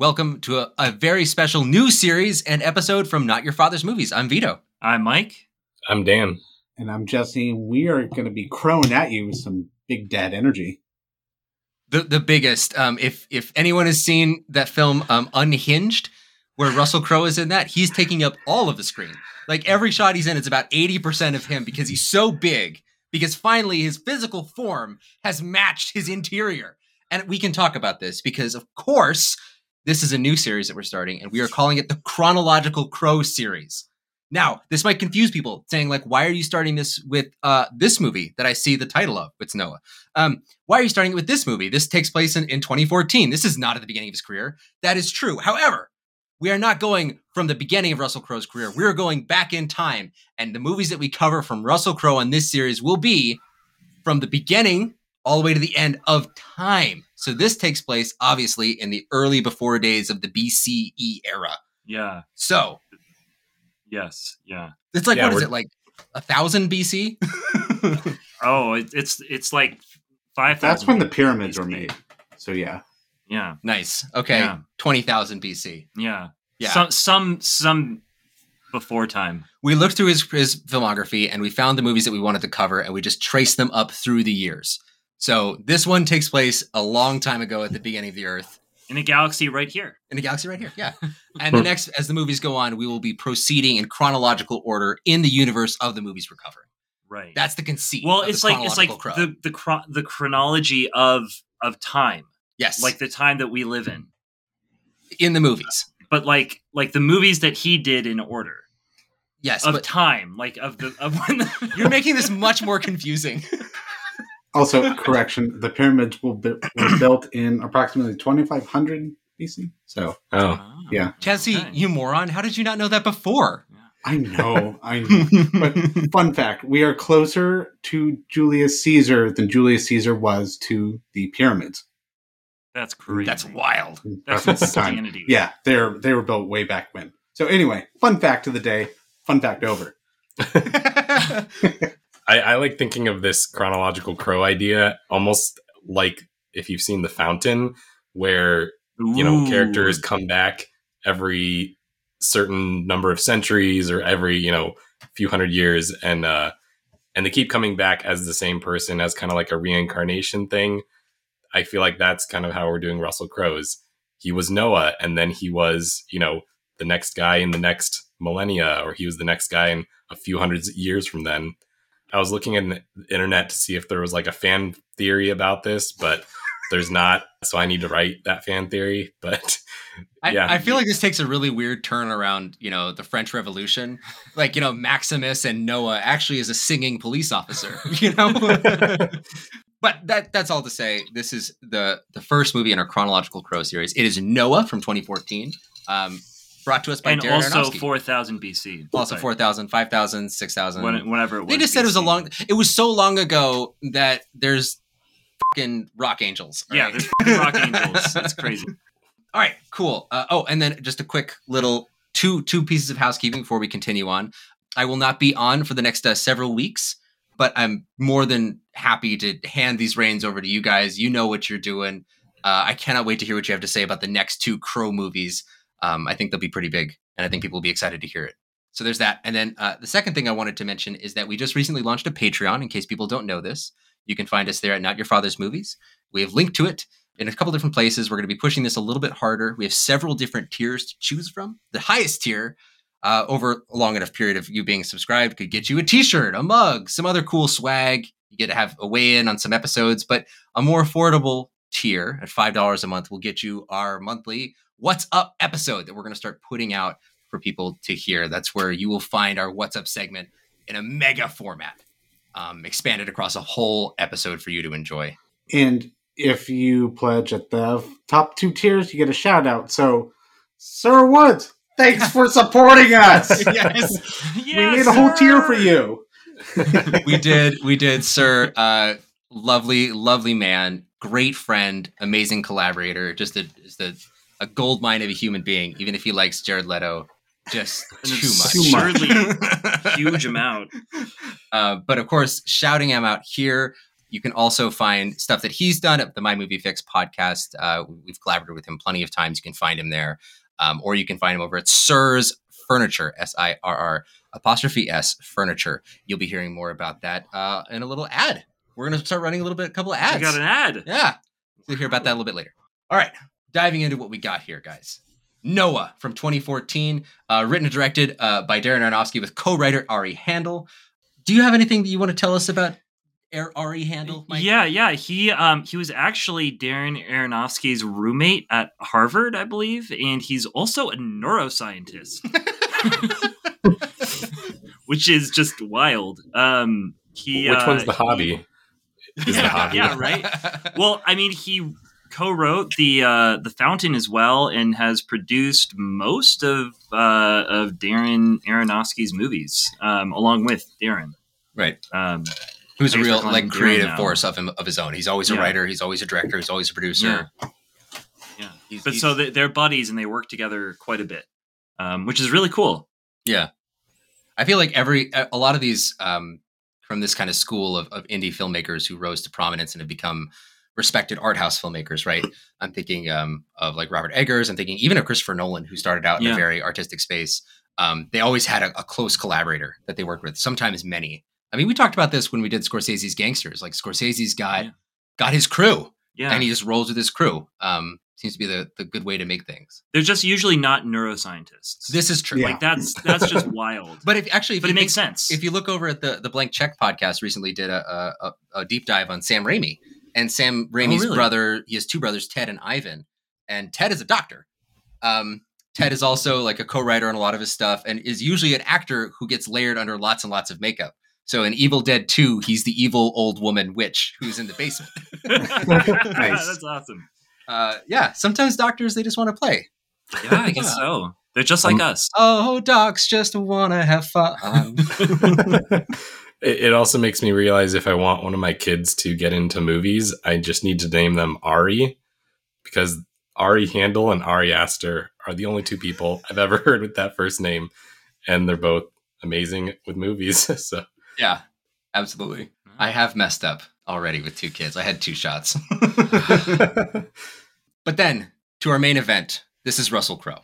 Hello, everyone. Welcome to a, a very special new series and episode from Not Your Father's Movies. I'm Vito. I'm Mike. I'm Dan. And I'm Jesse. We are going to be crowing at you with some big dad energy. The the biggest. Um, if if anyone has seen that film um, Unhinged, where Russell Crowe is in that, he's taking up all of the screen. Like every shot he's in, it's about eighty percent of him because he's so big. Because finally, his physical form has matched his interior, and we can talk about this because, of course, this is a new series that we're starting, and we are calling it the Chronological Crow series. Now, this might confuse people, saying like, "Why are you starting this with uh, this movie that I see the title of? It's Noah. Um, why are you starting it with this movie? This takes place in, in 2014. This is not at the beginning of his career. That is true. However, we are not going from the beginning of Russell Crowe's career. We are going back in time, and the movies that we cover from Russell Crowe in this series will be from the beginning all the way to the end of time. So this takes place obviously in the early before days of the BCE era. Yeah. So Yes. Yeah. it's like Yeah, what is it like a thousand BC? Oh, it, it's it's like five. That's when the pyramids were made. So yeah. Yeah. nice. Okay, Yeah. twenty thousand BC. Yeah. Yeah. Some some some before time. we looked through his his filmography and we found the movies that we wanted to cover and we just traced them up through the years. So this one takes place a long time ago at the beginning of the Earth In a galaxy right here. in a galaxy right here. Yeah. And the next, as the movies go on, we will be proceeding in chronological order in the universe of the movies we're covering. Right. That's the conceit. well, it's like it's like crow. the the chro- the chronology of of time, yes, like the time that we live in. in the movies. But like like the movies that he did in order Yes, of but time, like of the of when the, you're making this much more confusing. Also, correction: the pyramids were, bu- were built in approximately 2500 BC. So Oh, Ah, Yeah. Jesse, okay. you moron! How did you not know that before? I know, I know. But fun fact: we are closer to Julius Caesar than Julius Caesar was to the pyramids. That's crazy. That's wild. That's Roughly the time. insanity. Yeah, they're they were built way back when. So anyway, fun fact of the day. Fun fact over. I, I like thinking of this chronological crow idea almost like if you've seen The Fountain, where you know characters come back every certain number of centuries or every you know few hundred years, and uh, and they keep coming back as the same person as kind of like a reincarnation thing. I feel like that's kind of how we're doing Russell Crowe's. He was Noah, and then he was you know the next guy in the next millennia, or he was the next guy in a few hundred years from then. I was looking in the internet to see if there was like a fan theory about this, but there's not. So I need to write that fan theory. But I, I feel like this takes a really weird turn around, you know, the French Revolution. Like, you know, Maximus and Noah actually is a singing police officer, you know? but that that's all to say. This is the the first movie in our chronological Crow series. It is Noah from 2014, um, brought to us by and Darren also Aronofsky. 4000 BC. also Right. 4,000, 5,000, 6,000. When, whenever it was. they just said it was a long. It was so long ago that there's fucking rock angels. Yeah, right? there's fucking rock angels. It's crazy. All right, cool. Uh, oh, and then just a quick little two two pieces of housekeeping before we continue on. I will not be on for the next uh, several weeks, but I'm more than happy to hand these reins over to you guys. You know what you're doing. Uh, I cannot wait to hear what you have to say about the next two Crow movies. Um, I think they'll be pretty big, and I think people will be excited to hear it. So there's that. And then uh, the second thing I wanted to mention is that we just recently launched a Patreon. In case people don't know this, you can find us there at Not Your Father's Movies. We have linked to it in a couple different places. We're going to be pushing this a little bit harder. We have several different tiers to choose from. The highest tier, uh, over a long enough period of you being subscribed, could get you a T-shirt, a mug, some other cool swag. You get to have a weigh in on some episodes, but a more affordable tier at five dollars a month will get you our monthly "What's Up" episode that we're going to start putting out for people to hear. That's where you will find our "What's Up" segment in a mega format, um, expanded across a whole episode for you to enjoy. And if you pledge at the top two tiers, you get a shout out. So, Sir Woods, thanks for supporting us. yes. yes. we made a whole tier for you. we did we did sir uh lovely lovely man great friend amazing collaborator just a just a, a gold mine of a human being even if he likes jared leto just too much Too much. absurdly huge amount. uh, but of course shouting him out here You can also find stuff that he's done at the My Movie Fix podcast. Uh, we've collaborated with him plenty of times. You can find him there, um, or you can find him over at Sir's Furniture, S I R R apostrophe S Furniture. You'll be hearing more about that uh, in a little ad. We're going to start running a little bit, a couple of ads. I got an ad. Yeah. We'll hear about that a little bit later. All right. Diving into what we got here, guys. Noah from 2014, uh, written and directed uh, by Darren Aronofsky with co-writer Ari Handel. Do you have anything that you want to tell us about Ari Handel? Mike? Yeah, yeah. He um he was actually Darren Aronofsky's roommate at Harvard, I believe, and he's also a neuroscientist, which is just wild. Um, he Which uh, one's the he- hobby? Is the Yeah, hobby? yeah, right. well, I mean, he co-wrote the uh, the Fountain as well, and has produced most of uh, of Darren Aronofsky's movies, um, along with Darren. right. Um, Who's a real like creative force of him of his own. He's always a Yeah. writer. He's always a director. He's always a producer. yeah, He's- but he's- so they- they're buddies and they work together quite a bit, um, which is really cool. Yeah. I feel like every a a lot of these um, from this kind of school of, of indie filmmakers who rose to prominence and have become respected art house filmmakers, right? I'm thinking um, of like Robert Eggers. I'm thinking even of Christopher Nolan, who started out in a very artistic space. Um, they always had a, a close collaborator that they worked with. Sometimes many. I mean, we talked about this when we did Scorsese's Gangsters. Like Scorsese's got Yeah. got his crew, Yeah, and he just rolls with his crew. Um, seems to be the the good way to make things. they're just usually not neuroscientists. This is true. Yeah. like that's that's just wild. But if actually, if but you it makes think- sense. if you look over at the the Blank Check podcast, recently did a a, a deep dive on Sam Raimi and Sam Raimi's really? brother. He has two brothers, Ted and Ivan, and Ted is a doctor. Um, Ted is also like a co-writer on a lot of his stuff, and is usually an actor who gets layered under lots and lots of makeup. So in Evil Dead Two, he's the evil old woman witch who's in the basement. That's awesome. Uh, yeah, sometimes doctors they just want to play. Yeah, I guess so. They're just like us. Oh, docs just want to have fun. It, it also makes me realize if I want one of my kids to get into movies, I just need to name them Ari because Ari Handel and Ari Aster are the only two people I've ever heard with that first name, and they're both amazing with movies. so yeah, absolutely. I have messed up already with two kids. I had two shots. but then to our main event. This is Russell Crowe.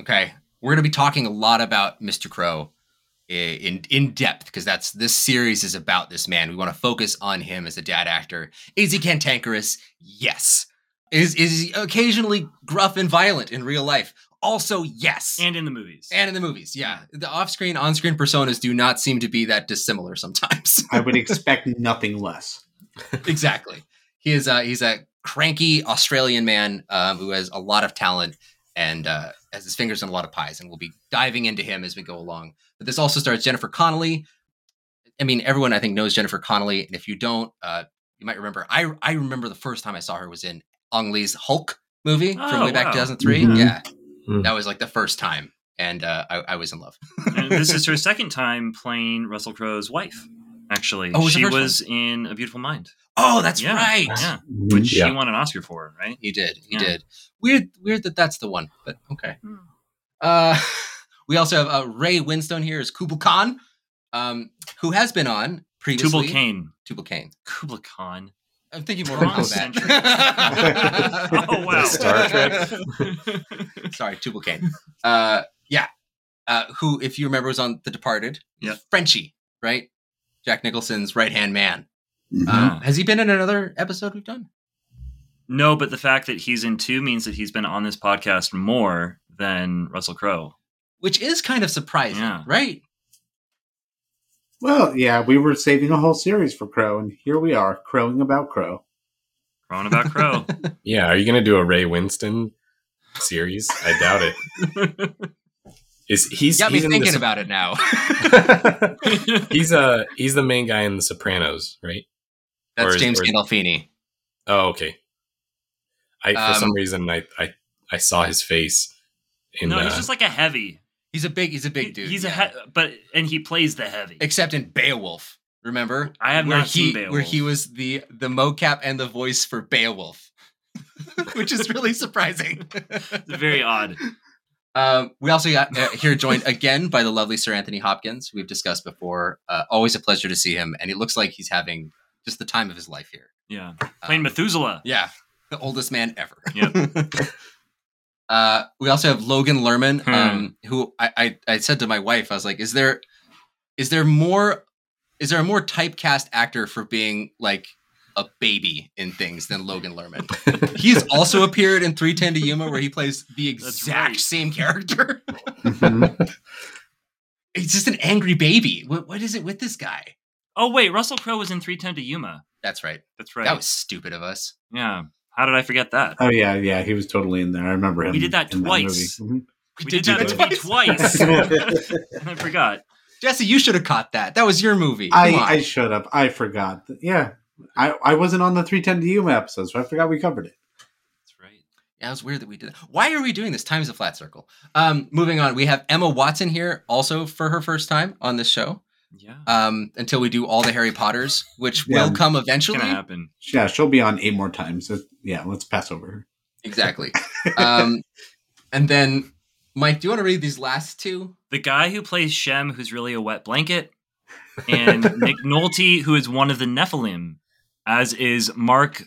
Okay, we're going to be talking a lot about Mr. Crowe i- in in depth because that's this series is about this man. We want to focus on him as a dad actor. Is he cantankerous? Yes. Is is he occasionally gruff and violent in real life? Also, yes. and in the movies. And in the movies, yeah. The off-screen, on-screen personas do not seem to be that dissimilar sometimes. I would expect nothing less. exactly. He is a, he's a cranky Australian man um, who has a lot of talent and uh, has his fingers in a lot of pies. And we'll be diving into him as we go along. But this also stars Jennifer Connelly. I mean, everyone I think knows Jennifer Connelly, and if you don't, uh, you might remember. I I remember the first time I saw her was in Ang Lee's Hulk movie from Oh, way back wow. 2003. Mhm. Yeah, Hmm. that was like the first time, and uh, I, I was in love. and this is her second time playing Russell Crowe's wife. Actually, Oh, was she first was in A Beautiful Mind. oh, that's Yeah, right. Yeah, Mhm. which Yeah. she won an Oscar for, right? He did. He Yeah. did. Weird. Weird that that's the one. But okay. Hmm. Uh, we also have uh, Ray Winstone here as Kubla Khan, um, who has been on previously. Tubal Cain. Tubal Cain. Kubla Khan. I'm thinking more Wrong about century. that. Oh, wow. Star Trek. Sorry, Tubal Cain. Uh, yeah. Uh, who, if you remember, was on The Departed. Yep. Frenchie, right? Jack Nicholson's right hand man. Mhm. Um, has he been in another episode we've done? no, but the fact that he's in two means that he's been on this podcast more than Russell Crowe. Which is kind of surprising, Yeah. right? Well, yeah, we were saving a whole series for Crow, and here we are, crowing about Crow. Crowing about Crow. yeah, are you going to do a Ray Winstone series? I doubt it. Is he's Got me he's in the thinking Sop- about it now. he's uh he's the main guy in The Sopranos, right? That's is- James is- Gandolfini. Oh, okay. I for Um, some reason I, I I saw his face in no, uh, he's just like a heavy. He's a big. He's a big dude. He's a he- but and he plays the heavy. except in Beowulf. Remember? I have where not he seen Beowulf. where he was the the mocap and the voice for Beowulf, which is really surprising. It's very odd. Um, we also got uh, here joined again by the lovely Sir Anthony Hopkins. We've discussed before. Uh, always a pleasure to see him, and it looks like he's having just the time of his life here. Yeah, playing Um, Methuselah. yeah, the oldest man ever. Yep. uh, we also have Logan Lerman, Hmm. um, who I, I I said to my wife, I was like, is there is there more is there a more typecast actor for being like a baby in things than Logan Lerman? He's also appeared in 310 to Yuma where he plays the exact right. same character. Mhm. He's just an angry baby. What what is it with this guy? Oh wait, Russell Crowe was in 310 to Yuma. That's right. That's right. That was stupid of us. yeah. How did I forget that? Oh yeah, yeah, he was totally in there. I remember him. We did that in twice. movie. We did did that do movie that twice. Mhm. I forgot. Jesse, you should have caught that. That was your movie. Come I on. I should have. I forgot. Yeah, I I wasn't on the 310 to Yuma episode, so I forgot we covered it. That's right. Yeah, it was weird that we did that. Why are we doing this? Time is a flat circle. Um, moving on, we have Emma Watson here also for her first time on this show. Yeah. Um, until we do all the Harry Potters, which Yeah. will come eventually. gonna happen. Yeah, she'll be on eight more times. So, yeah, let's pass over her. Exactly. um, and then, Mike, do you want to read these last two? The guy who plays Shem, who's really a wet blanket, and Nick Nolte, who is one of the Nephilim, as is Mark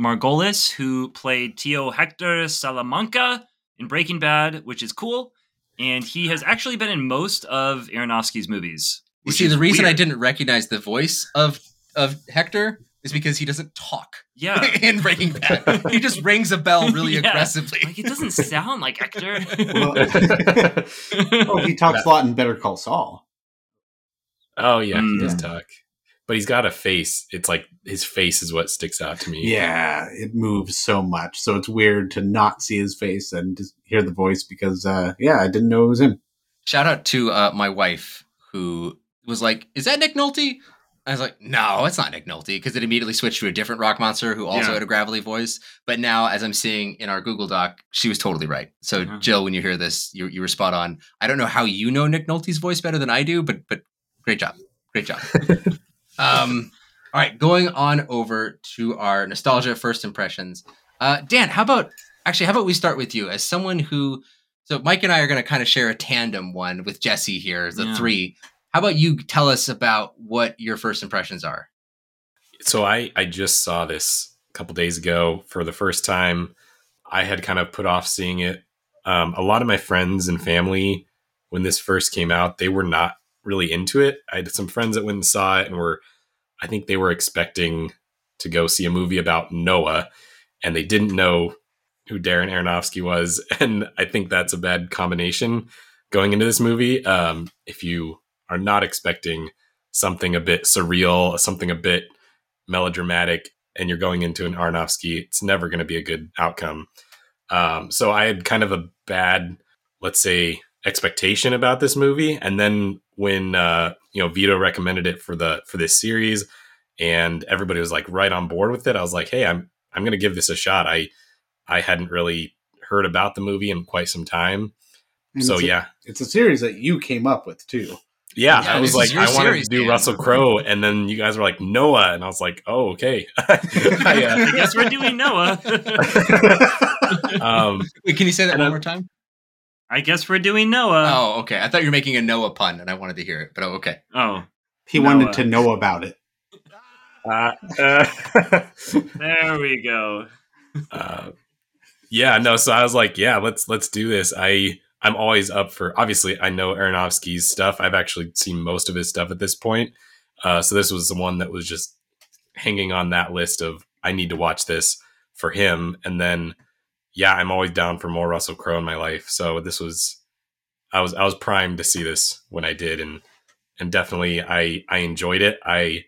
Margolis, who played Tio Hector Salamanca in Breaking Bad, which is cool. And he has actually been in most of Aronofsky's movies. You see, the reason I didn't recognize the voice of of Hector is because he doesn't talk Yeah. in Breaking Bad. he just rings a bell really Yeah. aggressively. Like, it doesn't sound like Hector. Well, oh, he talks a lot in Better Call Saul. Oh yeah, he does Mm. talk, but he's got a face. It's like his face is what sticks out to me. Yeah, it moves so much, so it's weird to not see his face and just hear the voice because, uh, yeah, I didn't know it was him. Shout out to uh, my wife who was like, "Is that Nick Nolte?" I was like, "No, it's not Nick Nolte," because it immediately switched to a different rock monster who also Yeah. had a gravelly voice. But now, as I'm seeing in our Google Doc, she was totally right. So, Yeah. Jill, when you hear this, you you were spot on. I don't know how you know Nick Nolte's voice better than I do, but but great job, great job. um, all right, going on over to our nostalgia first impressions. Uh, Dan, how about actually? How about we start with you as someone who so Mike and I are going to kind of share a tandem one with Jesse here, the Yeah. three. How about you tell us about what your first impressions are? so I I just saw this a couple days ago for the first time. I had kind of put off seeing it. Um, a lot of my friends and family, when this first came out, they were not really into it. I had some friends that went and saw it and were, I think they were expecting to go see a movie about Noah, and they didn't know who Darren Aronofsky was, and I think that's a bad combination going into this movie. Um, if you are not expecting something a bit surreal, something a bit melodramatic and you're going into an Aronofsky, it's never going to be a good outcome. Um, so I had kind of a bad, let's say, expectation about this movie, and then when uh, you know Vito recommended it for the for this series, and everybody was like right on board with it, I was like, hey, I'm I'm going to give this a shot. I I hadn't really heard about the movie in quite some time, And so it's a- yeah, it's a series that you came up with too. yeah, Yeah, I was like, your I wanted series, to do Dan. Russell Crowe, and then you guys were like Noah, and I was like, oh, okay. I, uh, I guess we're doing Noah. um, Wait, can you say that one I- more time? I guess we're doing Noah. oh, okay. I thought you were making a Noah pun, and I wanted to hear it. But oh, okay. Oh, He Noah. wanted to know about it. uh, uh, there we go. uh, yeah, no. So I was like, yeah, let's let's do this. I I'm always up for. Obviously, I know Aronofsky's stuff. I've actually seen most of his stuff at this point. Uh, so this was the one that was just hanging on that list of I need to watch this for him. And then, yeah, I'm always down for more Russell Crowe in my life. So this was, I was I was primed to see this when I did, and and definitely I I enjoyed it. I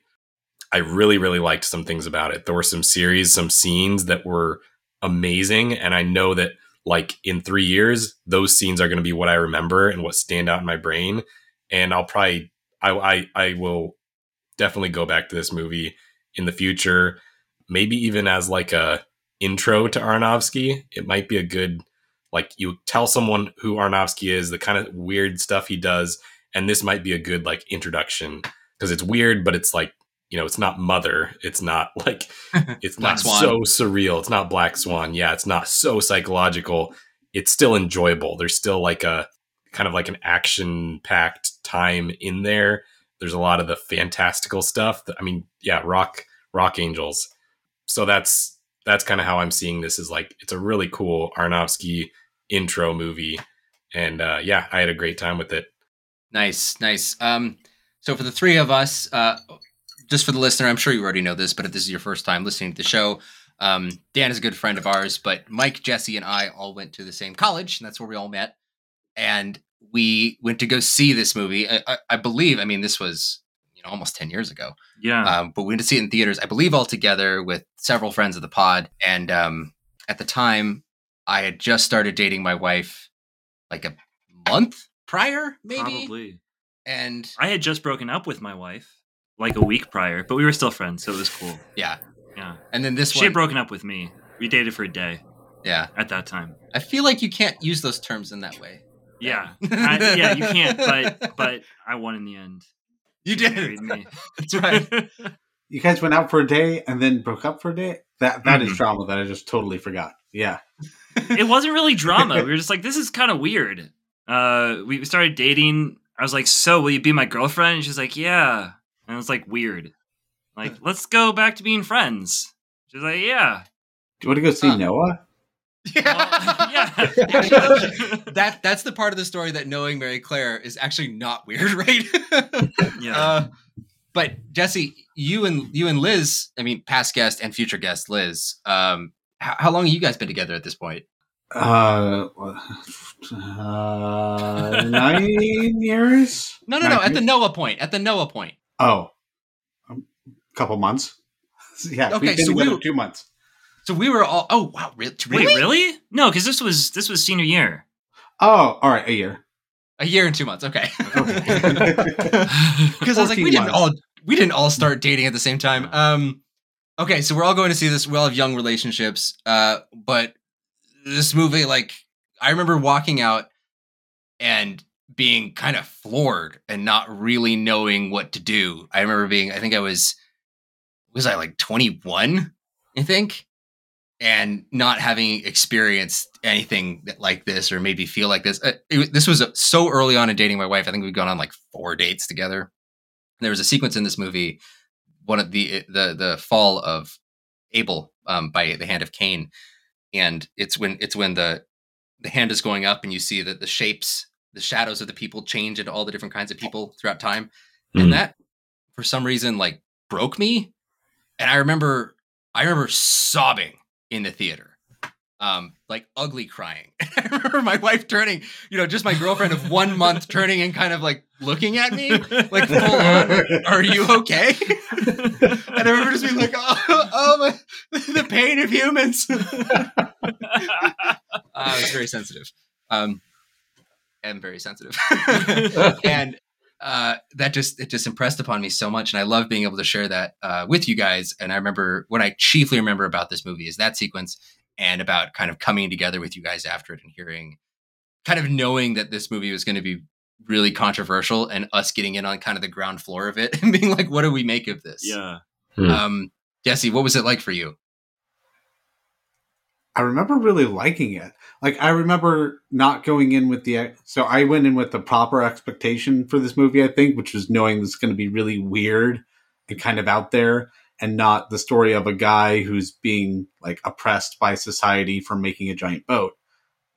I really really liked some things about it. There were some series, some scenes that were amazing, and I know that like in three years, those scenes are going to be what I remember and what stand out in my brain. And I'll probably I I, I will definitely go back to this movie in the future, maybe even as like a intro to Aronofsky. It might be a good like you tell someone who Aronofsky is, the kind of weird stuff he does, and this might be a good like introduction because it's weird, but it's like you know, it's not Mother, it's not like it's not Swan. so surreal, it's not Black Swan, yeah, it's not so psychological. It's still enjoyable. There's still like a kind of like an action packed time in there. There's a lot of the fantastical stuff. That, I mean, yeah, Rock Rock Angels. So that's that's kind of how I'm seeing this. Is like it's a really cool Aronofsky intro movie, and uh, yeah, I had a great time with it. Nice, nice. Um, so for the three of us, uh, just for the listener, I'm sure you already know this, but if this is your first time listening to the show, um, Dan is a good friend of ours, but Mike, Jesse, and I all went to the same college, and that's where we all met. And we went to go see this movie. I, I, I believe, I mean, this was almost ten years ago, Yeah. um, but we went to see it in theaters. I believe all together with several friends of the pod. And um, at the time, I had just started dating my wife, like a month prior, maybe. Probably. And I had just broken up with my wife like a week prior, but we were still friends, so it was cool. yeah, Yeah. and then this She one, had broken up with me. We dated for a day yeah. at that time. I feel like you can't use those terms in that way. Yeah. I, yeah, you can't, but but I won in the end. You did. me. That's right. You guys went out for a day and then broke up for a day. That that is Mhm. drama that I just totally forgot. Yeah. it wasn't really drama. We were just like, this is kind of weird. Uh, we started dating. I was like, so will you be my girlfriend? And she's like, yeah. And it was like weird. Like, let's go back to being friends. She's like, yeah. Do you want to go see Huh. Noah? Yeah. yeah. Actually, that that's the part of the story that knowing Mary Claire is actually not weird, right? yeah. Uh, but Jesse, you and you and Liz, I mean, past guest and future guest Liz, um, how, how long have you guys been together at this point? Uh, uh nine years? No, no, no. Nine At the? Noah point. At the Noah point. Oh, a couple months. yeah. Okay, we've been so we together were- two months. So we were all. Oh wow, really? Wait, really? No, because this was this was senior year. Oh, all right, a year. A year and two months. Okay. Okay. Because I was like, 14 we didn't all we didn't all start dating at the same time. Um, okay, so we're all going to see this. We all have young relationships. Uh, but this movie, like, I remember walking out and being kind of floored and not really knowing what to do. I remember being, I think I was, was I like twenty one? I think. And not having experienced anything like this, or maybe feel like this. Uh, it, this was uh, so early on in dating my wife. I think we'd gone on like four dates together. And There was a sequence in this movie, one of the the the fall of Abel um, by the hand of Cain, and it's when it's when the the hand is going up and you see that the shapes, the shadows of the people change into all the different kinds of people throughout time, Mhm. and that for some reason like broke me, and I remember I remember sobbing in the theater. Um, like ugly crying. I remember my wife turning, you know, just my girlfriend of one month turning and kind of like looking at me, like full on. Are you okay? and I remember just being like, oh, oh my, the pain of humans. uh, I was very sensitive. Um, am very sensitive, and uh, that just it just impressed upon me so much, and I love being able to share that uh, with you guys. And I remember what I chiefly remember about this movie is that sequence, and about kind of coming together with you guys after it and hearing, kind of knowing that this movie was going to be really controversial, and us getting in on kind of the ground floor of it and being like, what do we make of this? yeah. Hmm. Um, Jesse, what was it like for you? I remember really liking it. Like I remember not going in with the so I went in with the proper expectation for this movie. I think, which was knowing this is going to be really weird and kind of out there, and not the story of a guy who's being like oppressed by society for making a giant boat,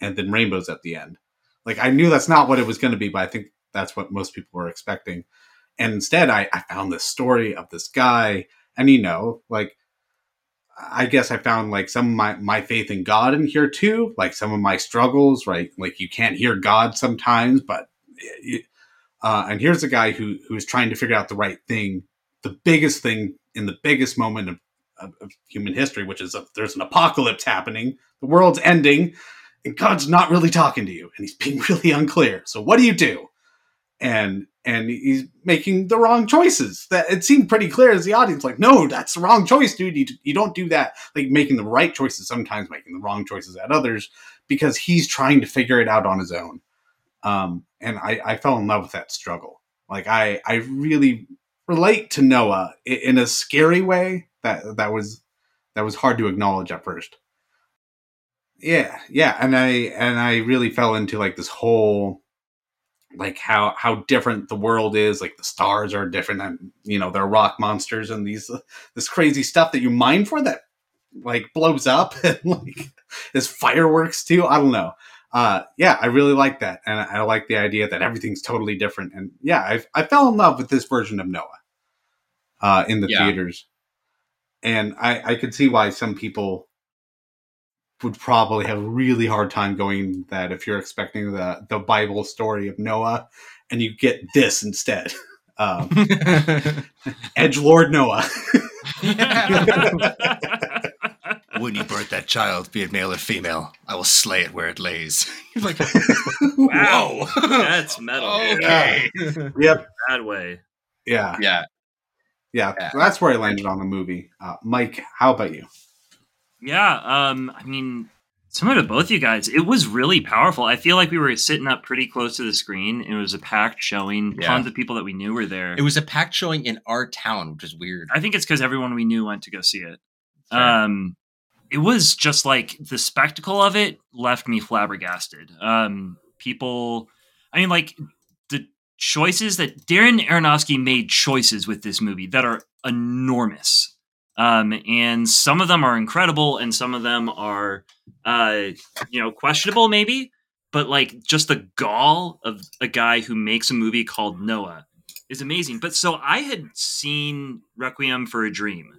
and then rainbows at the end. Like I knew that's not what it was going to be, but I think that's what most people were expecting. And instead, I, I found this story of this guy, and you know, like I guess I found like some of my, my faith in God in here too, like some of my struggles, right? Like you can't hear God sometimes, but uh, and here's a guy who who's trying to figure out the right thing, the biggest thing in the biggest moment of, of, of human history, which is a, there's an apocalypse happening, the world's ending, and God's not really talking to you, and he's being really unclear. So what do you do? And and he's making the wrong choices. That it seemed pretty clear as the audience, like, no, that's the wrong choice, dude. You, you don't do that. Like making the right choices, sometimes making the wrong choices at others, because he's trying to figure it out on his own. Um, and I, I fell in love with that struggle. Like I, I really relate to Noah in a scary way that that was that was hard to acknowledge at first. Yeah, yeah, and I and I really fell into like this whole like how how different the world is. Like the stars are different, and you know they're rock monsters and these this crazy stuff that you mine for that like blows up and like there's fireworks too. I don't know. Uh, yeah, I really like that, and I, I like the idea that everything's totally different. And yeah, I I fell in love with this version of Noah uh, in the Yeah. theaters, and I I could see why some people would probably have a really hard time going that if you're expecting the the Bible story of Noah and you get this instead. Um, Edge Lord Noah. When you birth that child, be it male or female, I will slay it where it lays. You're like, Wow. That's metal. okay. Yep. Bad way. Yeah. Yeah. Yeah. Yeah. So that's where I landed on the movie. Uh, Mike, how about you? Yeah, um, I mean, similar to both you guys, it was really powerful. I feel like we were sitting up pretty close to the screen. It was a packed showing. Yeah. Tons of people that we knew were there. It was a packed showing in our town, which is weird. I think it's because everyone we knew went to go see it. Fair. Um, it was just like the spectacle of it left me flabbergasted. Um, people, I mean, like the choices that Darren Aronofsky made choices with this movie that are enormous. Um, and some of them are incredible, and some of them are, uh, you know, questionable maybe. But like just the gall of a guy who makes a movie called Noah is amazing. But so I had seen Requiem for a Dream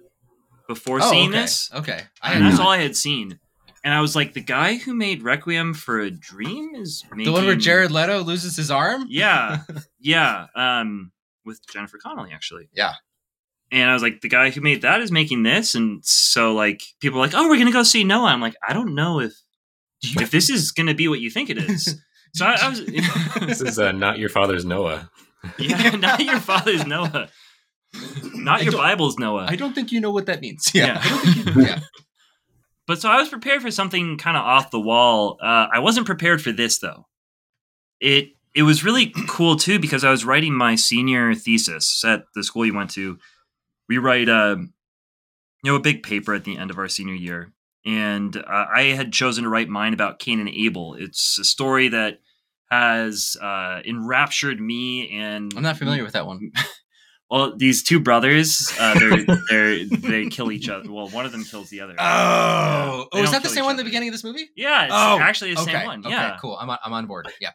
before Oh, seeing okay. this, Okay. I and that's all I had seen. And I was like, the guy who made Requiem for a Dream is making... the one where Jared Leto loses his arm? Yeah, yeah. Um, with Jennifer Connelly, actually. Yeah. And I was like, the guy who made that is making this, and so like people are like, oh, we're gonna go see Noah. I'm like, I don't know if if this is gonna be what you think it is. So I, I was, This is uh, not your father's Noah. yeah, not your father's Noah, not I your Bible's Noah. I don't think you know what that means. Yeah. Yeah. I don't think you, yeah. But so I was prepared for something kind of off the wall. Uh, I wasn't prepared for this though. It it was really cool too because I was writing my senior thesis at the school you went to. We write um, you know a big paper at the end of our senior year, and uh, I had chosen to write mine about Cain and Abel. It's a story that has uh, enraptured me and I'm not familiar with that one. Well, these two brothers, uh, they're, they're they kill each other. Well, one of them kills the other. Oh, Yeah. oh, is that the same one at the beginning of this movie? Yeah, it's oh, actually the okay. same one. Okay, Yeah, cool. I'm on, I'm on board. Yeah.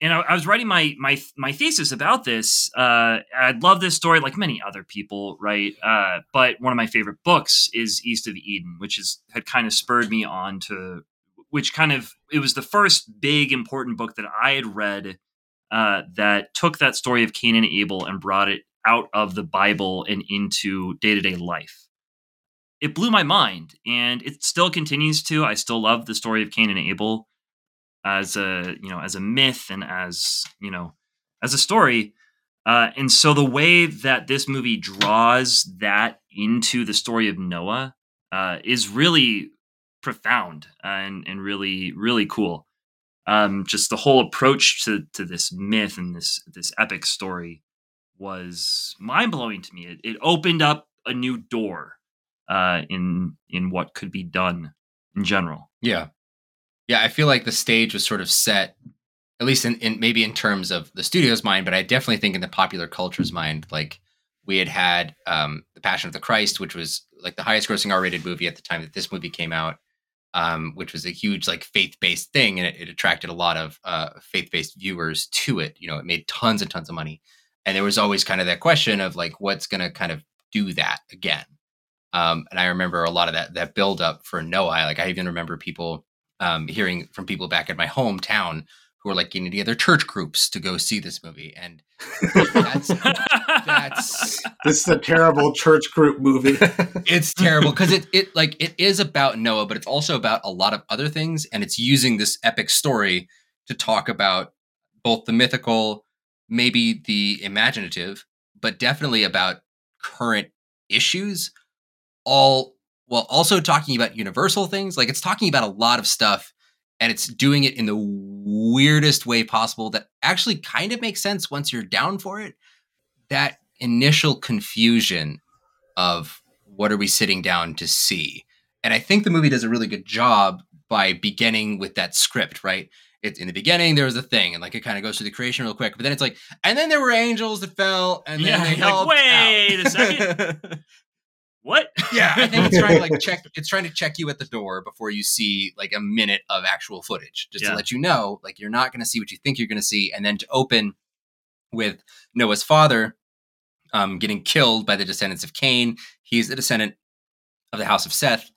And I, I was writing my my my thesis about this. Uh, I love this story, like many other people, right? Uh, but one of my favorite books is East of Eden, which is had kind of spurred me on to, which kind of it was the first big important book that I had read uh, that took that story of Cain and Abel and brought it out of the Bible and into day to day life. It blew my mind, and it still continues to. I still love the story of Cain and Abel as a you know as a myth and as you know as a story. Uh, and so the way that this movie draws that into the story of Noah uh, is really profound and and really really cool. Um, just the whole approach to to this myth and this this epic story was mind blowing to me. It, it opened up a new door uh, in in what could be done in general. Yeah. Yeah. I feel like the stage was sort of set, at least in, in maybe in terms of the studio's mind, but I definitely think in the popular culture's mind, like we had had um, The Passion of the Christ, which was like the highest grossing R rated movie at the time that this movie came out, um, which was a huge like faith based thing. And it, it attracted a lot of uh, faith based viewers to it. You know, it made tons and tons of money. And there was always kind of that question of like, what's going to kind of do that again? Um, and I remember a lot of that that build up for Noah. Like I even remember people um, hearing from people back in my hometown who were like getting together church groups to go see this movie. And that's that's This is a terrible church group movie. it's terrible because it it like it is about Noah, but it's also about a lot of other things, and it's using this epic story to talk about both the mythical, maybe the imaginative, but definitely about current issues. All while also talking about universal things. Like it's talking about a lot of stuff, and it's doing it in the weirdest way possible. That actually kind of makes sense once you're down for it. That initial confusion of what are we sitting down to see? And I think the movie does a really good job by beginning with that script, right? it's in the beginning there was a thing and like it kind of goes through the creation real quick but then it's like and then there were angels that fell and then Yeah, they you're like, "Wait out." a second. What? yeah i think it's trying to like check it's trying to check you at the door before you see like a minute of actual footage just Yeah. to let you know like you're not going to see what you think you're going to see and then to open with noah's father um, getting killed by the descendants of cain he's a descendant of the house of seth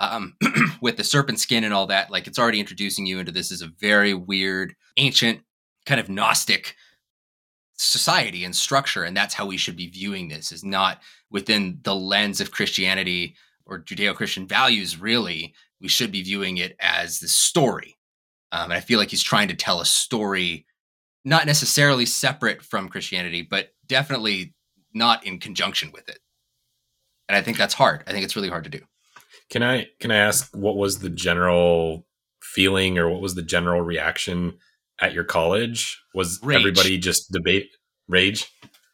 um, with the serpent skin and all that like it's already introducing you into this as a very weird ancient kind of gnostic society and structure and that's how we should be viewing this is not within the lens of christianity or judeo-christian values really. We should be viewing it as the story. Um, and i feel like he's trying to tell a story not necessarily separate from christianity but definitely not in conjunction with it. And i think that's hard. I think it's really hard to do. Can I can I ask what was the general feeling or what was the general reaction at your college? Was Rage. everybody just debate rage?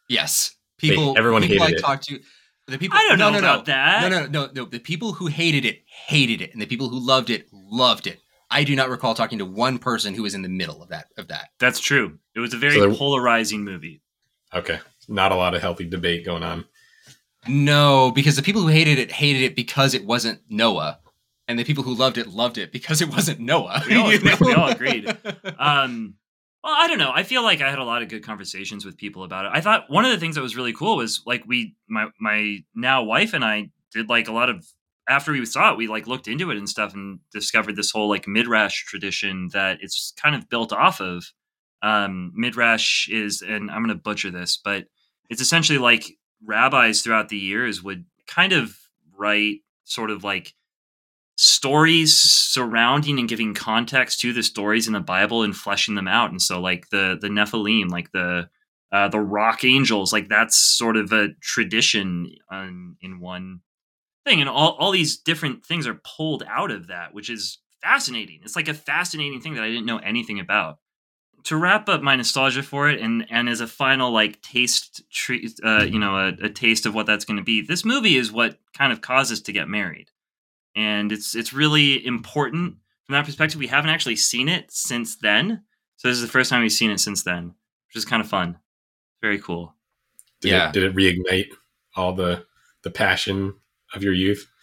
yes people everyone people hated i it. talked to the people I don't no, know no, about no. that. No, no, no, no. The people who hated it hated it, and the people who loved it loved it. I do not recall talking to one person who was in the middle of that. Of that, That's true. It was a very So there- polarizing movie. Okay, not a lot of healthy debate going on. no, because the people who hated it hated it because it wasn't Noah, and the people who loved it loved it because it wasn't Noah. We all- know? we all agreed. Um, well, I don't know. I feel like I had a lot of good conversations with people about it. I thought one of the things that was really cool was like we, my my now wife and I did like a lot of after we saw it, we like looked into it and stuff and discovered this whole like midrash tradition that it's kind of built off of. Um, midrash is, and I'm going to butcher this, but it's essentially like rabbis throughout the years would kind of write sort of like stories surrounding and giving context to the stories in the Bible and fleshing them out. And so like the the Nephilim, like the uh, the rock angels, like that's sort of a tradition on, in one thing. And all, all these different things are pulled out of that, which is fascinating. It's like a fascinating thing that I didn't know anything about. To wrap up my nostalgia for it, and and as a final like taste treat, uh, you know, a, a taste of what that's going to be. This movie is what kind of causes to get married and it's it's really important from that perspective. We haven't actually seen it since then, so this is the first time we've seen it since then, which is kind of fun. Very cool. Did Yeah. it, did it reignite all the the passion of your youth?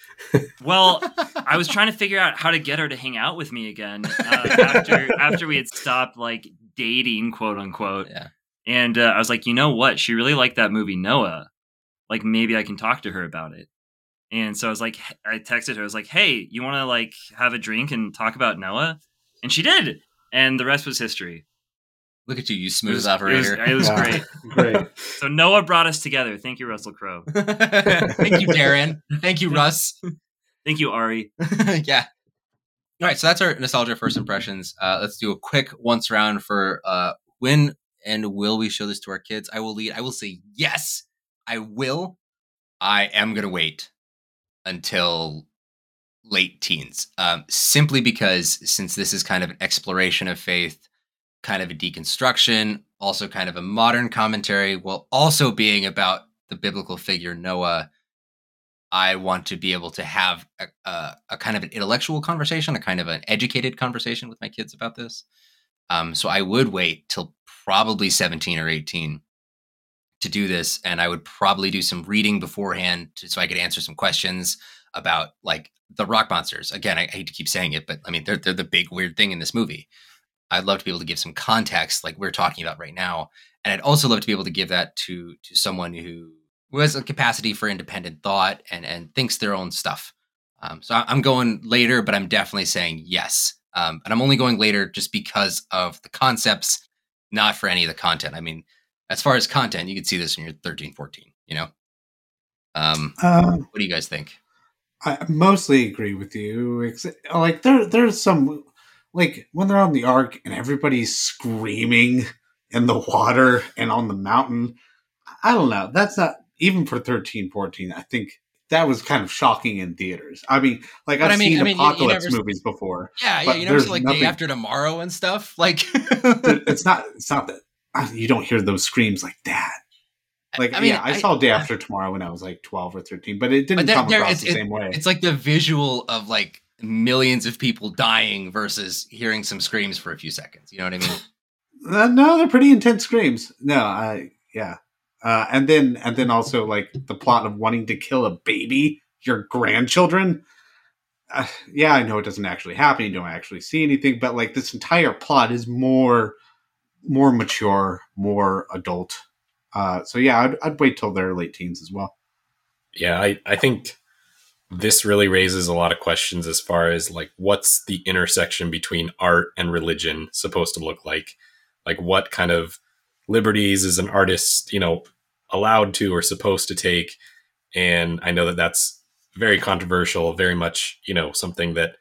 Well, I was trying to figure out how to get her to hang out with me again uh, after after we had stopped like dating, quote unquote. Yeah. And uh, I was like, you know what? She really liked that movie Noah. Like maybe I can talk to her about it. And so I was like, I texted her. I was like, hey, you want to like have a drink and talk about Noah? And she did. And the rest was history. Look at you, you smooth it was, operator. it was Yeah. great. Great. So Noah brought us together. Thank you, Russell Crowe. Thank you, Darren. Thank you, Russ. Thank you, Ari. yeah. All right, so that's our nostalgia first impressions. Uh, let's do a quick once round for uh, when and will we show this to our kids? I will lead. I will say yes. I will. I am gonna wait until late teens, um, simply because since this is kind of an exploration of faith, kind of a deconstruction, also kind of a modern commentary, while also being about the biblical figure Noah. I want to be able to have a, a, a kind of an intellectual conversation, a kind of an educated conversation with my kids about this. Um, so I would wait till probably 17 or 18 to do this. And I would probably do some reading beforehand so I could answer some questions about like the rock monsters. Again, I, I hate to keep saying it, but I mean, they're, they're the big weird thing in this movie. I'd love to be able to give some context like we're talking about right now. And I'd also love to be able to give that to to someone who who has a capacity for independent thought and and thinks their own stuff. Um, so I'm going later, but I'm definitely saying yes. Um, and I'm only going later just because of the concepts, not for any of the content. I mean, as far as content, you can see this when you're 13, 14. You know. Um, Uh, what do you guys think? I mostly agree with you. Like there, there's some like when they're on the ark and everybody's screaming in the water and on the mountain. I don't know. That's not even for 13, 14. I think that was kind of shocking in theaters. I mean, like But I've I mean- seen I mean, you- you apocalypse never- movies before. Yeah, yeah. You never see like nothing- day after tomorrow and stuff. Like, it's not. It's not that you don't hear those screams like that. Like, I mean, yeah, I, I- saw Day After Tomorrow when I was like 12 or 13, but it didn't But come there- across the same way. it's like the visual of like millions of people dying versus hearing some screams for a few seconds. You know what I mean? Uh, no, they're pretty intense screams. No, I yeah. Uh, and then and then also like the plot of wanting to kill a baby, your grandchildren. Uh, yeah, I know it doesn't actually happen. You don't actually see anything, but like this entire plot is more more mature, more adult. Uh, so yeah, I'd, I'd wait till their late teens as well. Yeah, I, I think this really raises a lot of questions as far as like what's the intersection between art and religion supposed to look like? Like what kind of liberties is an artist, you know, allowed to or supposed to take? And I know that that's very controversial, very much, you know, something that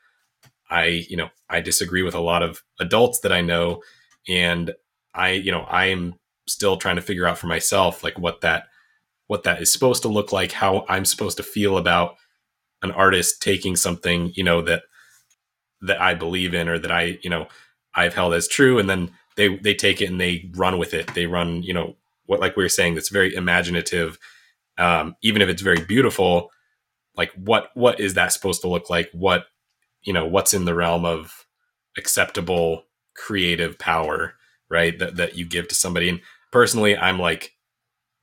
I, you know, I disagree with a lot of adults that I know. And I, you know, I am still trying to figure out for myself like what that what that is supposed to look like, how I'm supposed to feel about an artist taking something, you know, that that I believe in or that I, you know, I've held as true and then they they take it and they run with it. They run, you know, what like we were saying that's very imaginative um even if it's very beautiful, like what what is that supposed to look like? What you know, what's in the realm of acceptable creative power, right? That that you give to somebody and personally I'm like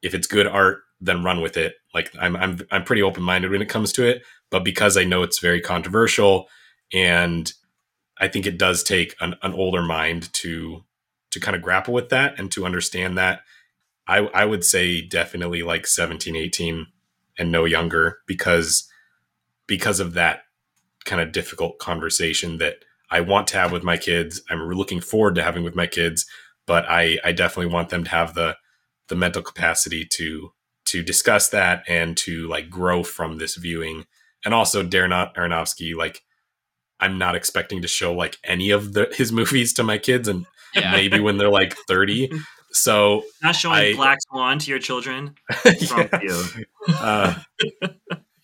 if it's good art then run with it. Like I'm I'm I'm pretty open minded when it comes to it, but because I know it's very controversial, and I think it does take an, an older mind to to kind of grapple with that and to understand that. I I would say definitely like 17, 18 and no younger because because of that kind of difficult conversation that I want to have with my kids. I'm looking forward to having with my kids, but I I definitely want them to have the the mental capacity to to discuss that and to like grow from this viewing. And also Darren Aronofsky, like I'm not expecting to show like any of the his movies to my kids and Yeah. maybe when they're like 30. So Not showing I- Black Swan to your children. yeah. You. Uh,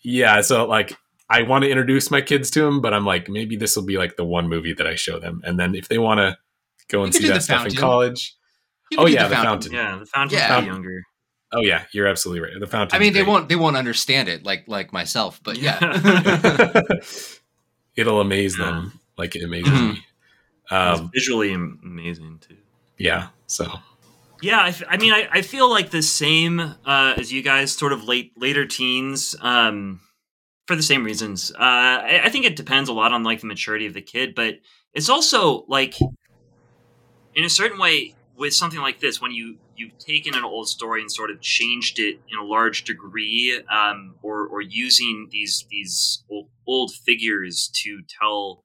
yeah, so like I want to introduce my kids to him, but I'm like maybe this will be like the one movie that I show them, and then if they want to go and see that stuff Fountain. in college, Oh, yeah, The Fountain. Yeah, the fountain Yeah. pretty younger. oh yeah, you're absolutely right. The fountain. I mean, they won't they won't understand it like like myself, but yeah. It'll amaze them like it amazes Mhm. me. Um, it's visually amazing too. yeah. So Yeah, I, f- I mean, I, I feel like the same uh, as you guys, sort of late later teens, um, for the same reasons. Uh, I, I think it depends a lot on like the maturity of the kid, but it's also like, in a certain way, with something like this, when you you've taken an old story and sort of changed it in a large degree, um, or or using these these old, old figures to tell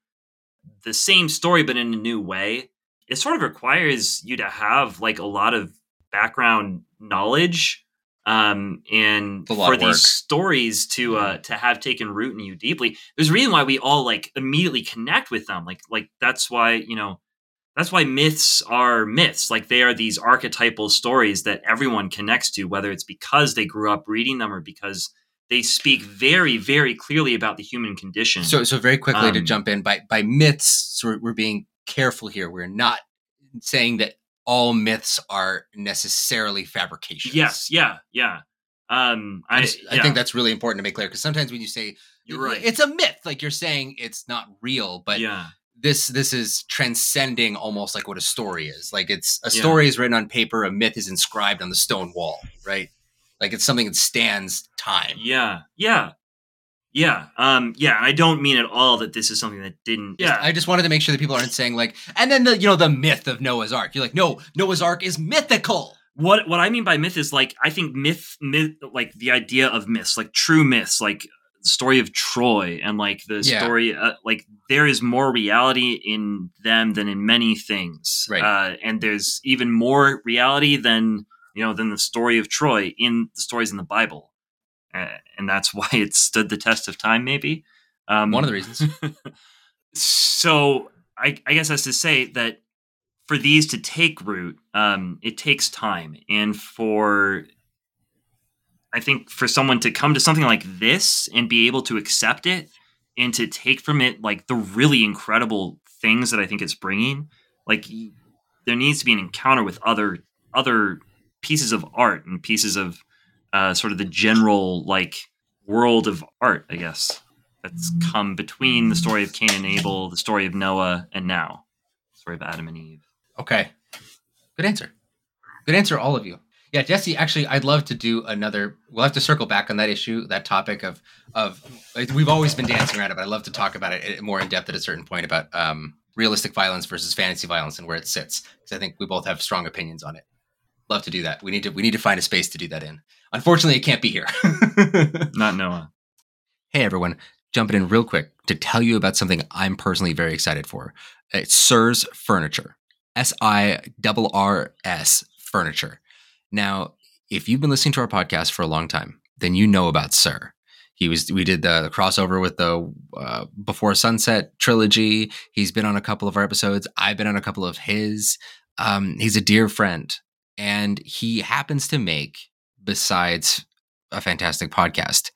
the same story but in a new way it sort of requires you to have like a lot of background knowledge um and for these stories to uh to have taken root in you deeply there's a reason why we all like immediately connect with them like like that's why you know that's why myths are myths like they are these archetypal stories that everyone connects to whether it's because they grew up reading them or because they speak very very clearly about the human condition So, so very quickly to Um, jump in by by myths. So we're, we're being careful here. We're not saying that all myths are necessarily fabrications. yes yeah yeah um I, i, just- I think that's really important to make clear because sometimes when you say You're right. it's a myth, like you're saying it's not real, but yeah this this is transcending almost like what a story is. Like it's a Yeah. story is written on paper, a myth is inscribed on the stone wall, right? Like it's something that stands time. Yeah, yeah, yeah, um, yeah. And I don't mean at all that this is something that didn't. Yeah, I just wanted to make sure that people aren't saying like, and then the you know the myth of Noah's Ark. You're like, no, Noah's Ark is mythical. what what I mean by myth is like I think myth, myth, like the idea of myths, like true myths, like the story of Troy and like the Yeah. story, uh, like there is more reality in them than in many things, Right. Uh, and there's even more reality than you know than the story of Troy in the stories in the Bible, and that's why it stood the test of time. Maybe um, One of the reasons. so I, I guess that's to say that for these to take root, um, it takes time, and for I think for someone to come to something like this and be able to accept it and to take from it like the really incredible things that I think it's bringing, like there needs to be an encounter with other other pieces of art and pieces of uh, sort of the general like world of art, I guess. that's come between the story of Cain and Abel, the story of Noah, and now the story of Adam and Eve. Okay. Good answer. Good answer, all of you. Yeah, Jesse. Actually, I'd love to do another. We'll have to circle back on that issue, that topic of of. We've always been dancing around it, but I'd love to talk about it more in depth at a certain point about um, realistic violence versus fantasy violence and where it sits, because I think we both have strong opinions on it. Love to do that. We need to we need to find a space to do that in. Unfortunately, it can't be here. Not Noah. Hey everyone, jumping in real quick to tell you about something I'm personally very excited for. It's Sir's Furniture. S I R R S Furniture. Now, if you've been listening to our podcast for a long time, then you know about Sir. He was we did the, the crossover with the uh, Before Sunset trilogy. He's been on a couple of our episodes. I've been on a couple of his. Um, he's a dear friend, and he happens to make, besides a fantastic podcast,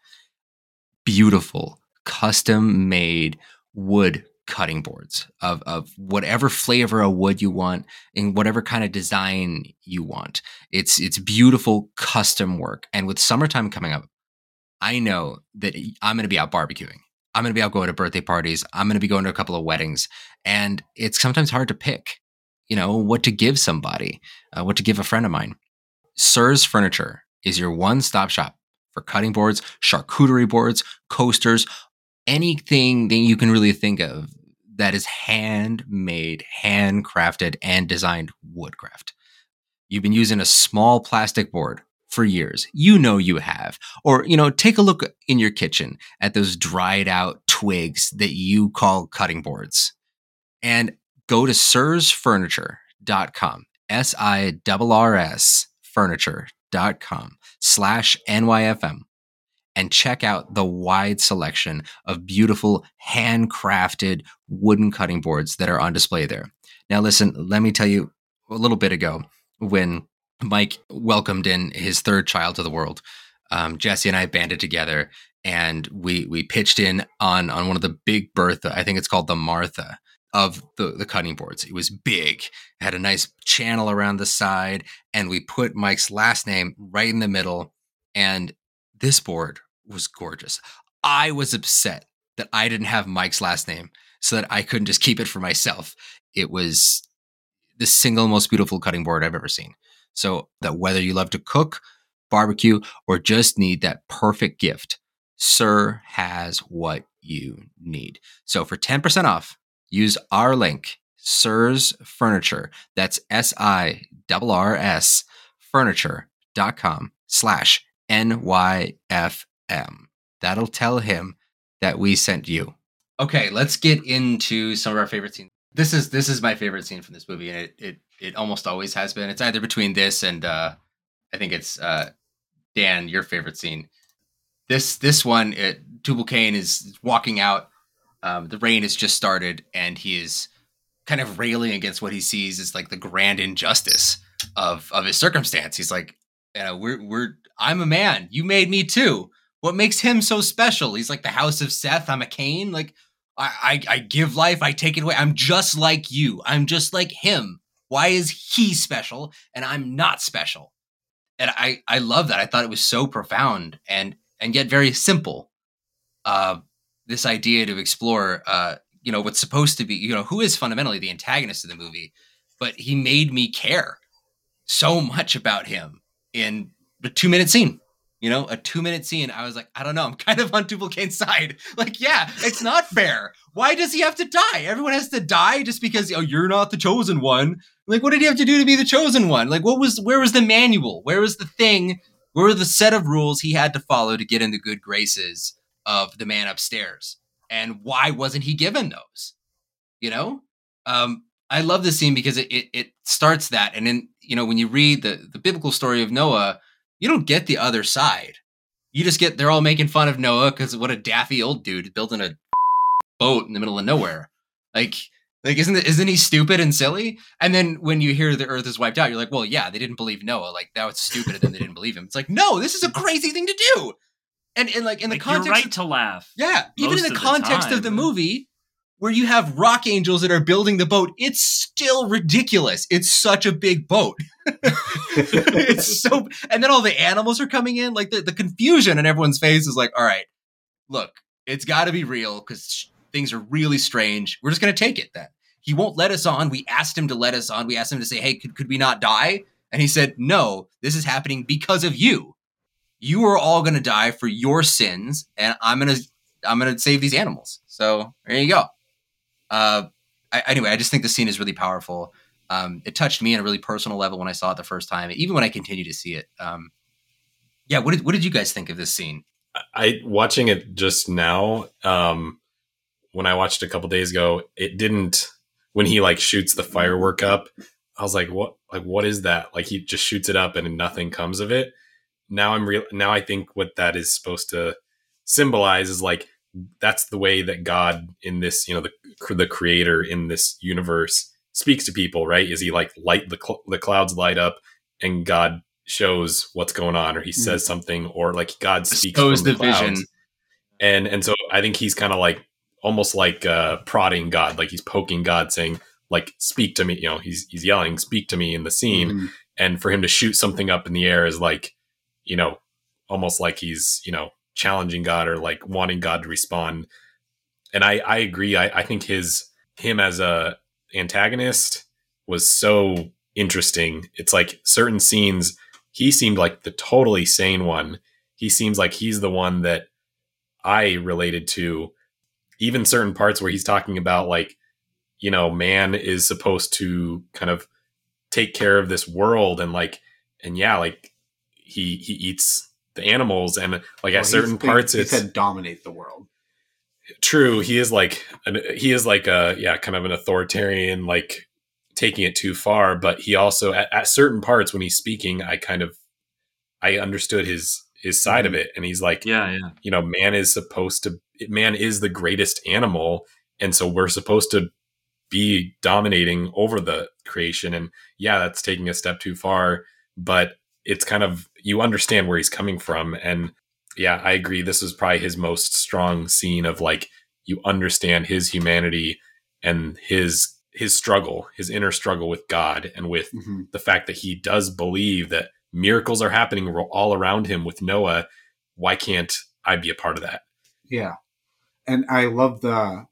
beautiful custom made wood cutting boards of, of whatever flavor of wood you want in whatever kind of design you want. It's it's beautiful custom work. And with summertime coming up, I know that I'm going to be out barbecuing. I'm going to be out going to birthday parties. I'm going to be going to a couple of weddings, and it's sometimes hard to pick, you know, what to give somebody, uh, what to give a friend of mine. Sir's Furniture is your one-stop shop for cutting boards, charcuterie boards, coasters, anything that you can really think of that is handmade, handcrafted, and designed woodcraft. You've been using a small plastic board for years. You know you have. Or, you know, take a look in your kitchen at those dried out twigs that you call cutting boards. And go to sirsfurniture.com, S I R R S furniture.com slash NYFM and check out the wide selection of beautiful handcrafted wooden cutting boards that are on display there. Now, listen, let me tell you a little bit ago when Mike welcomed in his third child to the world, um, Jesse and I banded together and we we pitched in on on one of the big Bertha. I think it's called the Martha of the the cutting boards. It was big, it had a nice channel around the side, and we put Mike's last name right in the middle. And this board was gorgeous. I was upset that I didn't have Mike's last name so that I couldn't just keep it for myself. It was the single most beautiful cutting board I've ever seen. So that whether you love to cook, barbecue, or just need that perfect gift, Sir has what you need. So for 10% off, use our link, Sir's Furniture. That's S I R R S furniture.com slash NYFM. That'll tell him that we sent you. Okay, let's get into some of our favorite scenes. This is this is my favorite scene from this movie, and it it it almost always has been. It's either between this and uh I think it's uh Dan, your favorite scene. This this one, it, Tubal Cain is walking out. Um, the rain has just started, and he is kind of railing against what he sees as like the grand injustice of of his circumstance. He's like, you know, we're we're I'm a man. You made me too. What makes him so special? He's like the house of Seth. I'm a Cain. Like I, I, I give life. I take it away. I'm just like you. I'm just like him. Why is he special and I'm not special? And I, I love that. I thought it was so profound and and yet very simple. Uh, this idea to explore, uh, you know, what's supposed to be, you know, who is fundamentally the antagonist of the movie, but he made me care so much about him in the two minute scene. You know, a two minute scene. I was like, I don't know. I'm kind of on Cain's side. Like, yeah, it's not fair. Why does he have to die? Everyone has to die just because oh you're not the chosen one. Like, what did he have to do to be the chosen one? Like, what was where was the manual? Where was the thing? Where were the set of rules he had to follow to get in the good graces of the man upstairs? And why wasn't he given those? You know, um, I love this scene because it, it, it starts that, and then you know when you read the the biblical story of Noah, you don't get the other side. You just get they're all making fun of Noah because what a daffy old dude building a boat in the middle of nowhere. Like like isn't isn't he stupid and silly? And then when you hear the Earth is wiped out, you're like, well, yeah, they didn't believe Noah. Like that was stupid, and then they didn't believe him. It's like, no, this is a crazy thing to do. And and like in the Like, context, you're right of- to laugh. yeah, even in the of the context of the movie, where you have rock angels that are building the boat, it's still ridiculous. It's such a big boat. it's so, and then all the animals are coming in, like the, the confusion in everyone's face is like, all right, look, It's got to be real because things are really strange. We're just going to take it then. He won't let us on. We asked him to let us on. We asked him to say, hey, could, could we not die? And he said, no, this is happening because of you. You are all going to die for your sins, and I'm going to I'm going to save these animals. So there you go. Uh, I, anyway, I just think the scene is really powerful. Um, it touched me on a really personal level when I saw it the first time, even when I continue to see it. Um, yeah, what did what did you guys think of this scene? I watching it just now. Um, when I watched a couple days ago, it didn't. When he like shoots the firework up, I was like, "What? Like, what is that?" Like he just shoots it up and nothing comes of it. Now I'm real. Now I think what that is supposed to symbolize is like that's the way that God in this, you know, the the creator in this universe speaks to people, right? Is he like light the cl- the clouds light up and God shows what's going on, or he mm. says something, or like God speaks Shows the, the vision, and and so I think he's kind of like almost like uh, prodding God, like he's poking God, saying like speak to me. You know, he's he's yelling, speak to me in the scene, mm-hmm. and for him to shoot something up in the air is like, you know, almost like he's you know challenging God or like wanting God to respond. And I I agree. I I think his him as a antagonist was so interesting. It's like certain scenes he seemed like the totally sane one. He seems like he's the one that I related to. Even certain parts where he's talking about like, you know, man is supposed to kind of take care of this world and like, and yeah, like he he eats the animals and like well, at certain parts he it's said dominate the world. True, he is like an, he is like a yeah, kind of an authoritarian like taking it too far, but he also at, at, certain parts when he's speaking, I kind of I understood his his side mm-hmm. of it, and he's like, yeah, yeah, you know, man is supposed to man is the greatest animal, and so we're supposed to be dominating over the creation, and yeah, that's taking a step too far, but it's kind of you understand where he's coming from, and yeah, I agree. This is probably his most strong scene of like you understand his humanity and his his struggle, his inner struggle with God and with mm-hmm. the fact that he does believe that miracles are happening all around him with Noah. Why can't I be a part of that? Yeah. And I love the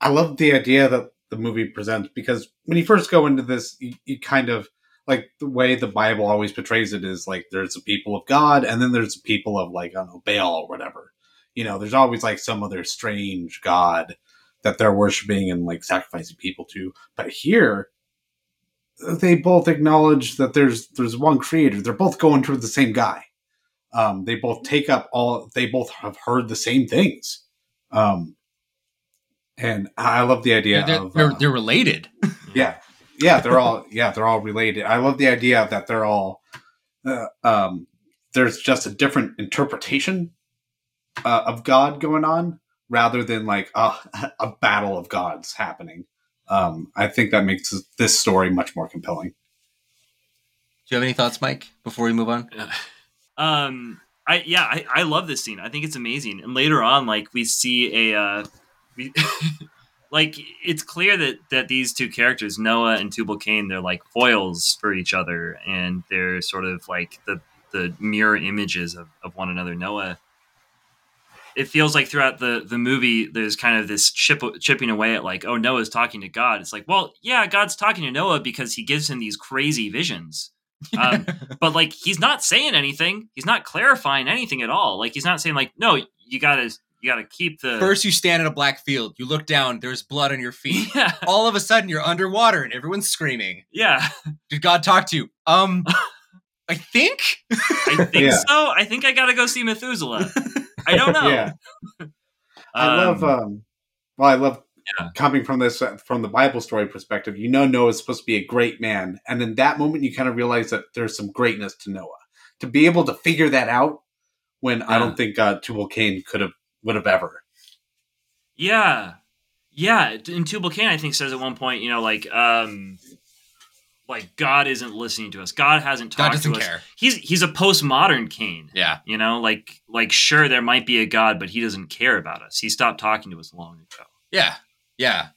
I love the idea that the movie presents because when you first go into this, you, you kind of like the way the Bible always portrays it is like there's a people of God and then there's a people of like I don't know Baal or whatever. You know, there's always like some other strange god that they're worshiping and like sacrificing people to. But here, they both acknowledge that there's there's one creator. They're both going toward the same guy. Um, they both take up all. They both have heard the same things. Um, and I love the idea they're, of they're, uh, they're related. yeah, yeah, they're all yeah they're all related. I love the idea that they're all. Uh, um, there's just a different interpretation uh, of God going on, rather than like a, a battle of gods happening. Um, I think that makes this story much more compelling. Do you have any thoughts, Mike, before we move on? Um, I yeah, I, I love this scene. I think it's amazing. And later on, like we see a uh, we, like it's clear that that these two characters, Noah and Tubal Cain, they're like foils for each other, and they're sort of like the the mirror images of, of one another. Noah it feels like throughout the the movie there's kind of this chip, chipping away at like oh noah's talking to god. It's like well yeah god's talking to noah because he gives him these crazy visions. Um, but like he's not saying anything. He's not clarifying anything at all. Like he's not saying like no you gotta you gotta keep the first you stand in a black field you look down there's blood on your feet yeah. all of a sudden you're underwater and everyone's screaming yeah did god talk to you um i think i think yeah. so i think i gotta go see methuselah I don't know. yeah. I um, love. Um, well, I love yeah. coming from this uh, from the Bible story perspective. You know, Noah is supposed to be a great man, and in that moment, you kind of realize that there's some greatness to Noah. To be able to figure that out, when yeah. I don't think uh, Tubal Cain could have would have ever. Yeah, yeah. And Tubal Cain, I think, says at one point, you know, like, um, like God isn't listening to us. God hasn't talked God doesn't to care. us. He's he's a postmodern Cain. Yeah. You know, like like sure there might be a God, but he doesn't care about us. He stopped talking to us long ago. Yeah. Yeah.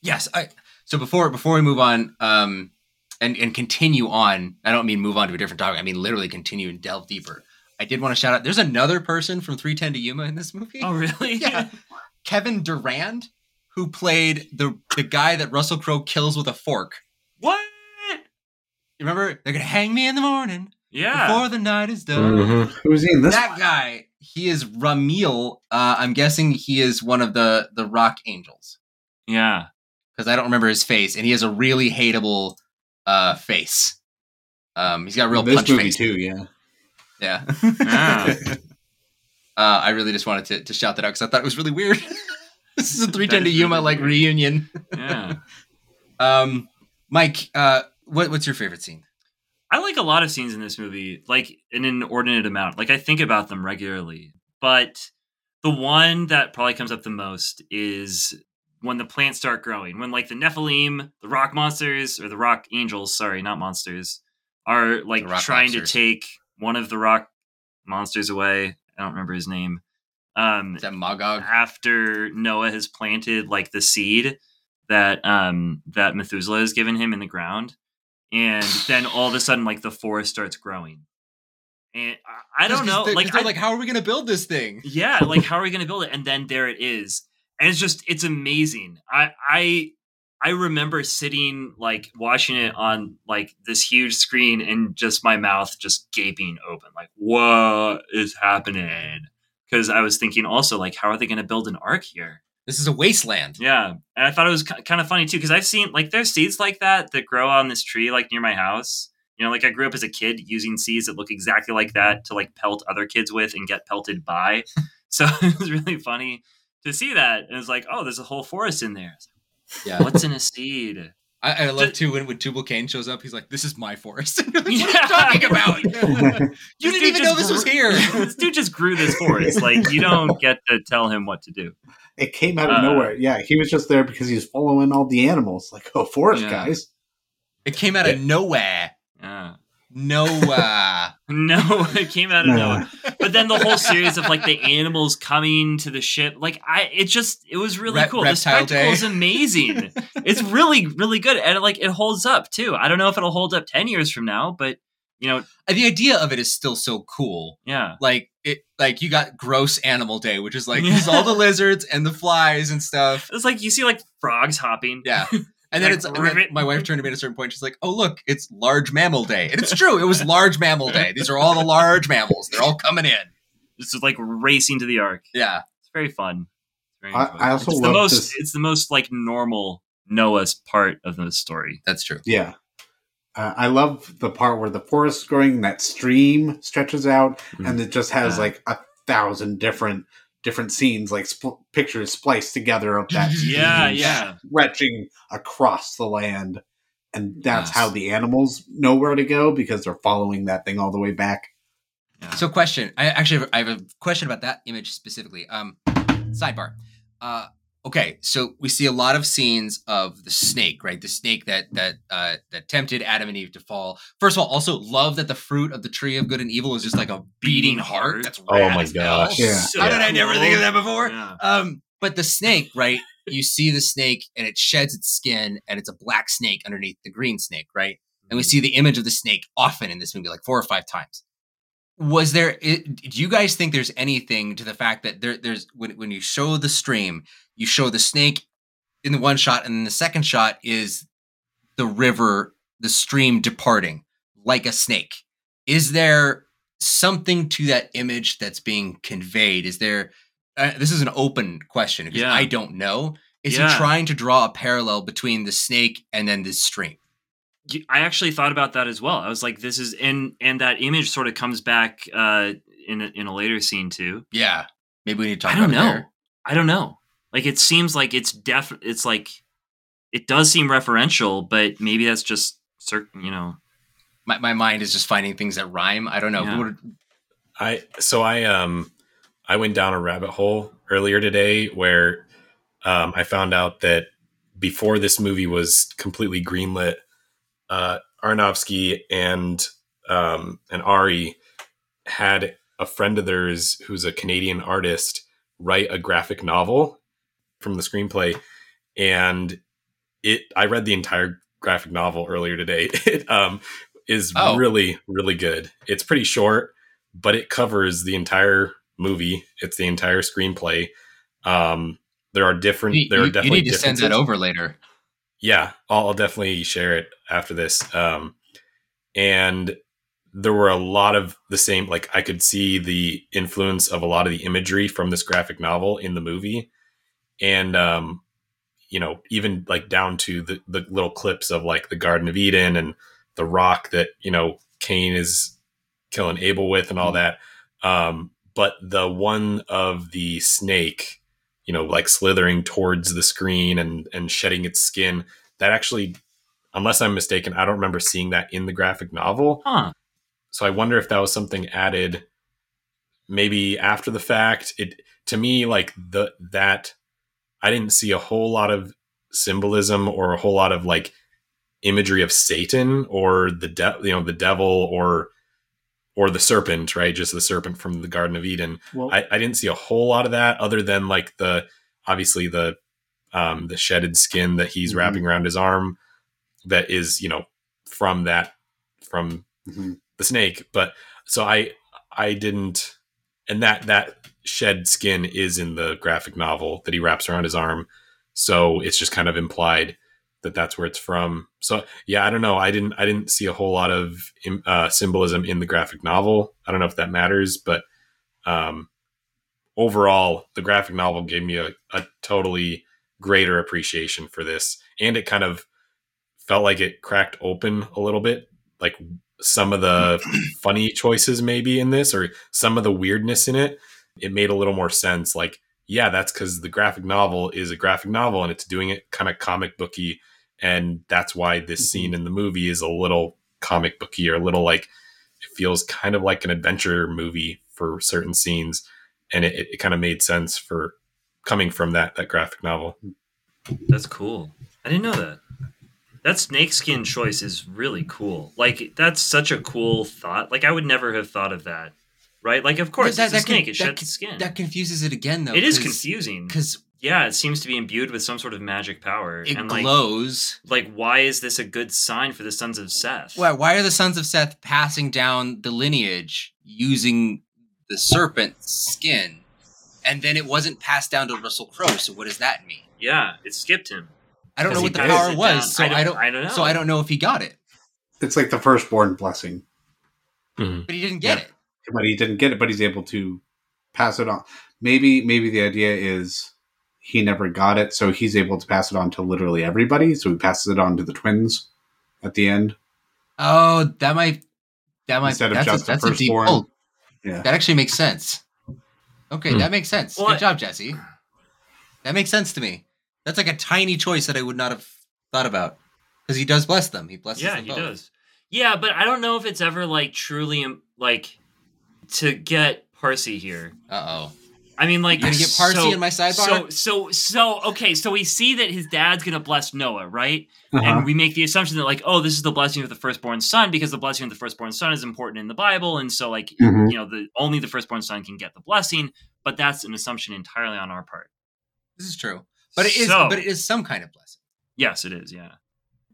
Yes. I so before before we move on, um and and continue on, I don't mean move on to a different topic. I mean literally continue and delve deeper. I did want to shout out. There's another person from 310 to Yuma in this movie. Oh, really? yeah, Kevin Durand, who played the the guy that Russell Crowe kills with a fork. What? You remember? They're gonna hang me in the morning Yeah. before the night is done. Mhm. Who's he in this? That guy, he is Rameel. Uh, I'm guessing he is one of the the Rock Angels Yeah. because I don't remember his face, and he has a really hateable uh, face. Um, he's got a real this punch movie face. too. Yeah. Yeah. Ah. uh, I really just wanted to, to shout that out because I thought it was really weird. this is a 310 to Yuma like reunion. Yeah. Um, Mike, uh, what, what's your favorite scene? I like a lot of scenes in this movie, like in an inordinate amount. Like I think about them regularly, but the one that probably comes up the most is when the plants start growing. When like the Nephilim, the rock monsters, or the rock angels, sorry, not monsters, are like trying monsters. to take one of the rock monsters away. I don't remember his name. Um, Is that Magog? after Noah has planted like the seed that um that Methuselah has given him in the ground, and then all of a sudden like the forest starts growing. And I, I don't know, like I, like, how are we gonna build this thing? yeah, like how are we gonna build it? And then there it is, and it's just it's amazing. I I I remember sitting like watching it on like this huge screen and just my mouth just gaping open, like what is happening? Because I was thinking also like how are they gonna build an ark here? This is a wasteland. Yeah, and I thought it was kind of funny too because I've seen like there's seeds like that that grow on this tree like near my house. You know, like I grew up as a kid using seeds that look exactly like that to like pelt other kids with and get pelted by. so it was really funny to see that. And it was like, oh, there's a whole forest in there. It's Yeah. What's in a seed? I, I love Just- too when, when Tubal Cain shows up, he's like, This is my forest. what are you talking about? you This didn't even know just this was here. this dude just grew this forest. Like you don't get to tell him what to do. It came out of Uh, nowhere. Yeah, he was just there because he was following all the animals. Like, oh, forest Yeah. guys. It came out of nowhere. Yeah. Nowhere. Uh, no, it came out of Noah. nowhere. But then the whole series of like the animals coming to the ship, like I, it just it was really Rep- cool. The Reptile spectacle Day. is amazing. it's really really good, and like it holds up too. I don't know if it'll hold up ten years from now, but you know, uh, the idea of it is still so cool. yeah, Like it, like you got gross animal day, which is like Yeah. all the lizards and the flies and stuff. it's like you see like frogs hopping. Yeah. And then Like, it's and then my wife turned to me at a certain point. She's like, "Oh look, it's large mammal day," and it's true. It was large mammal day. These are all the large mammals. They're all coming in. It's just like racing to the ark. Yeah, It's very fun. It's very I- fun. I also it's the most. this- It's the most like normal Noah's part of the story. that's true. Yeah. Uh, I love the part where the forest is growing, that stream stretches out, Mhm. and it just has Yeah. like a thousand different different scenes, like spl- pictures spliced together of that Yeah, yeah. stretching across the land. And that's Yes. how the animals know where to go because they're following that thing all the way back. So, question. I actually have, I have a question about that image specifically. Um, sidebar. Uh, okay, so we see a lot of scenes of the snake, right? The snake that that uh, that tempted Adam and Eve to fall. First of all, also love that the fruit of the tree of good and evil is just like a beating heart. That's Oh rad my gosh. Yeah. So How did I never think of that before? Yeah. Um, but the snake, right? You see the snake and it sheds its skin and it's a black snake underneath the green snake, right? And we see the image of the snake often in this movie, like four or five times. Was there? It, do you guys think there's anything to the fact that there, there's when when you show the stream, you show the snake in the one shot, and then the second shot is the river, the stream departing like a snake. Is there something to that image that's being conveyed? Is there? Uh, this is an open question because Yeah. I don't know. Is Yeah. he trying to draw a parallel between the snake and then the stream? Y- I actually thought about that as well. I was like, this is and and that image sort of comes back uh in a, in a later scene too. Yeah, maybe we need to talk I don't about know. it there. I don't know. Like it seems like it's def it's like it does seem referential, but maybe that's just certain, you know. My, my mind is just finding things that rhyme. I don't know. Yeah. I so I um I went down a rabbit hole earlier today where um, I found out that before this movie was completely greenlit, uh, Aronofsky and um, and Ari had a friend of theirs who's a Canadian artist write a graphic novel from the screenplay, and it I read the entire graphic novel earlier today. It um, is Oh. really really good. It's pretty short, but it covers the entire movie. It's the entire screenplay. Um, there are different. You, there are you- you need to send that over later. Yeah, I'll, I'll definitely share it after this. Um, and there were a lot of the same. Like I could see the influence of a lot of the imagery from this graphic novel in the movie, and um, you know, even like down to the the little clips of like the Garden of Eden and the rock that you know Cain is killing Abel with and all that. Um, but the one of the snake, you know, like slithering towards the screen and and shedding its skin, that actually, unless I'm mistaken, I don't remember seeing that in the graphic novel. Huh. So I wonder if that was something added maybe after the fact. It to me like the that I didn't see a whole lot of symbolism or a whole lot of like imagery of Satan or the de- you know the devil or or the serpent, right? Just the serpent from the Garden of Eden. Well, I, I didn't see a whole lot of that other than like the obviously the um the shedded skin that he's Mhm. wrapping around his arm that is, you know, from that from mhm. the snake. But so I I didn't and that that shed skin is in the graphic novel that he wraps around his arm. So it's just kind of implied that that's where it's from. So yeah, I don't know. I didn't I didn't see a whole lot of uh, symbolism in the graphic novel. I don't know if that matters, but um, overall, the graphic novel gave me a, a totally greater appreciation for this, and it kind of felt like it cracked open a little bit, like some of the funny choices maybe in this, or some of the weirdness in it. It made a little more sense. Like, yeah, that's because the graphic novel is a graphic novel, and it's doing it kind of comic booky, and that's why this mm-hmm. scene in the movie is a little comic booky or a little like it feels kind of like an adventure movie for certain scenes and it, it kind of made sense for coming from that that graphic novel That's cool. I didn't know that. That snakeskin choice is really cool. Like that's such a cool thought. Like I would never have thought of that. Right? Like of course That- it's a that con- snake. It sheds con- skin. That confuses it again, though. it is confusing. because Yeah, it seems to be imbued with some sort of magic power. it and like, glows. like why is this a good sign for the sons of Seth? Why, why are the sons of Seth passing down the lineage using the serpent's skin, and then it wasn't passed down to Russell Crowe? So what does that mean? Yeah, it skipped him. I don't know what the power was, so I I don't- don't. I don't know. So I don't know if he got it, It's like the firstborn blessing, mm-hmm. but he didn't get Yeah. it. But he didn't get it, but he's able to pass it on. Maybe, maybe the idea is he never got it, so he's able to pass it on to literally everybody. So he passes it on to the twins at the end. Oh, that might. That might. Instead of that's just a, the that's a deep. firstborn. Oh, Yeah. that actually makes sense. Okay, Hmm. that makes sense. Well, Good job, Jesse. That makes sense to me. That's like a tiny choice that I would not have thought about because he does bless them. He blesses. Yeah, them he both. does. Yeah, but I don't know if it's ever like truly like to get Parsi here. Uh oh. I mean, like You gonna get Parsi so- in my sidebar? So, so, so, okay. So we see that his dad's gonna bless Noah, right? Uh-huh. And we make the assumption that, like, oh, this is the blessing of the firstborn son because the blessing of the firstborn son is important in the Bible, and so, like, Mhm. you know, the only the firstborn son can get the blessing. But that's an assumption entirely on our part. This is true, but it is. So- But it is some kind of blessing. Yes, it is. Yeah,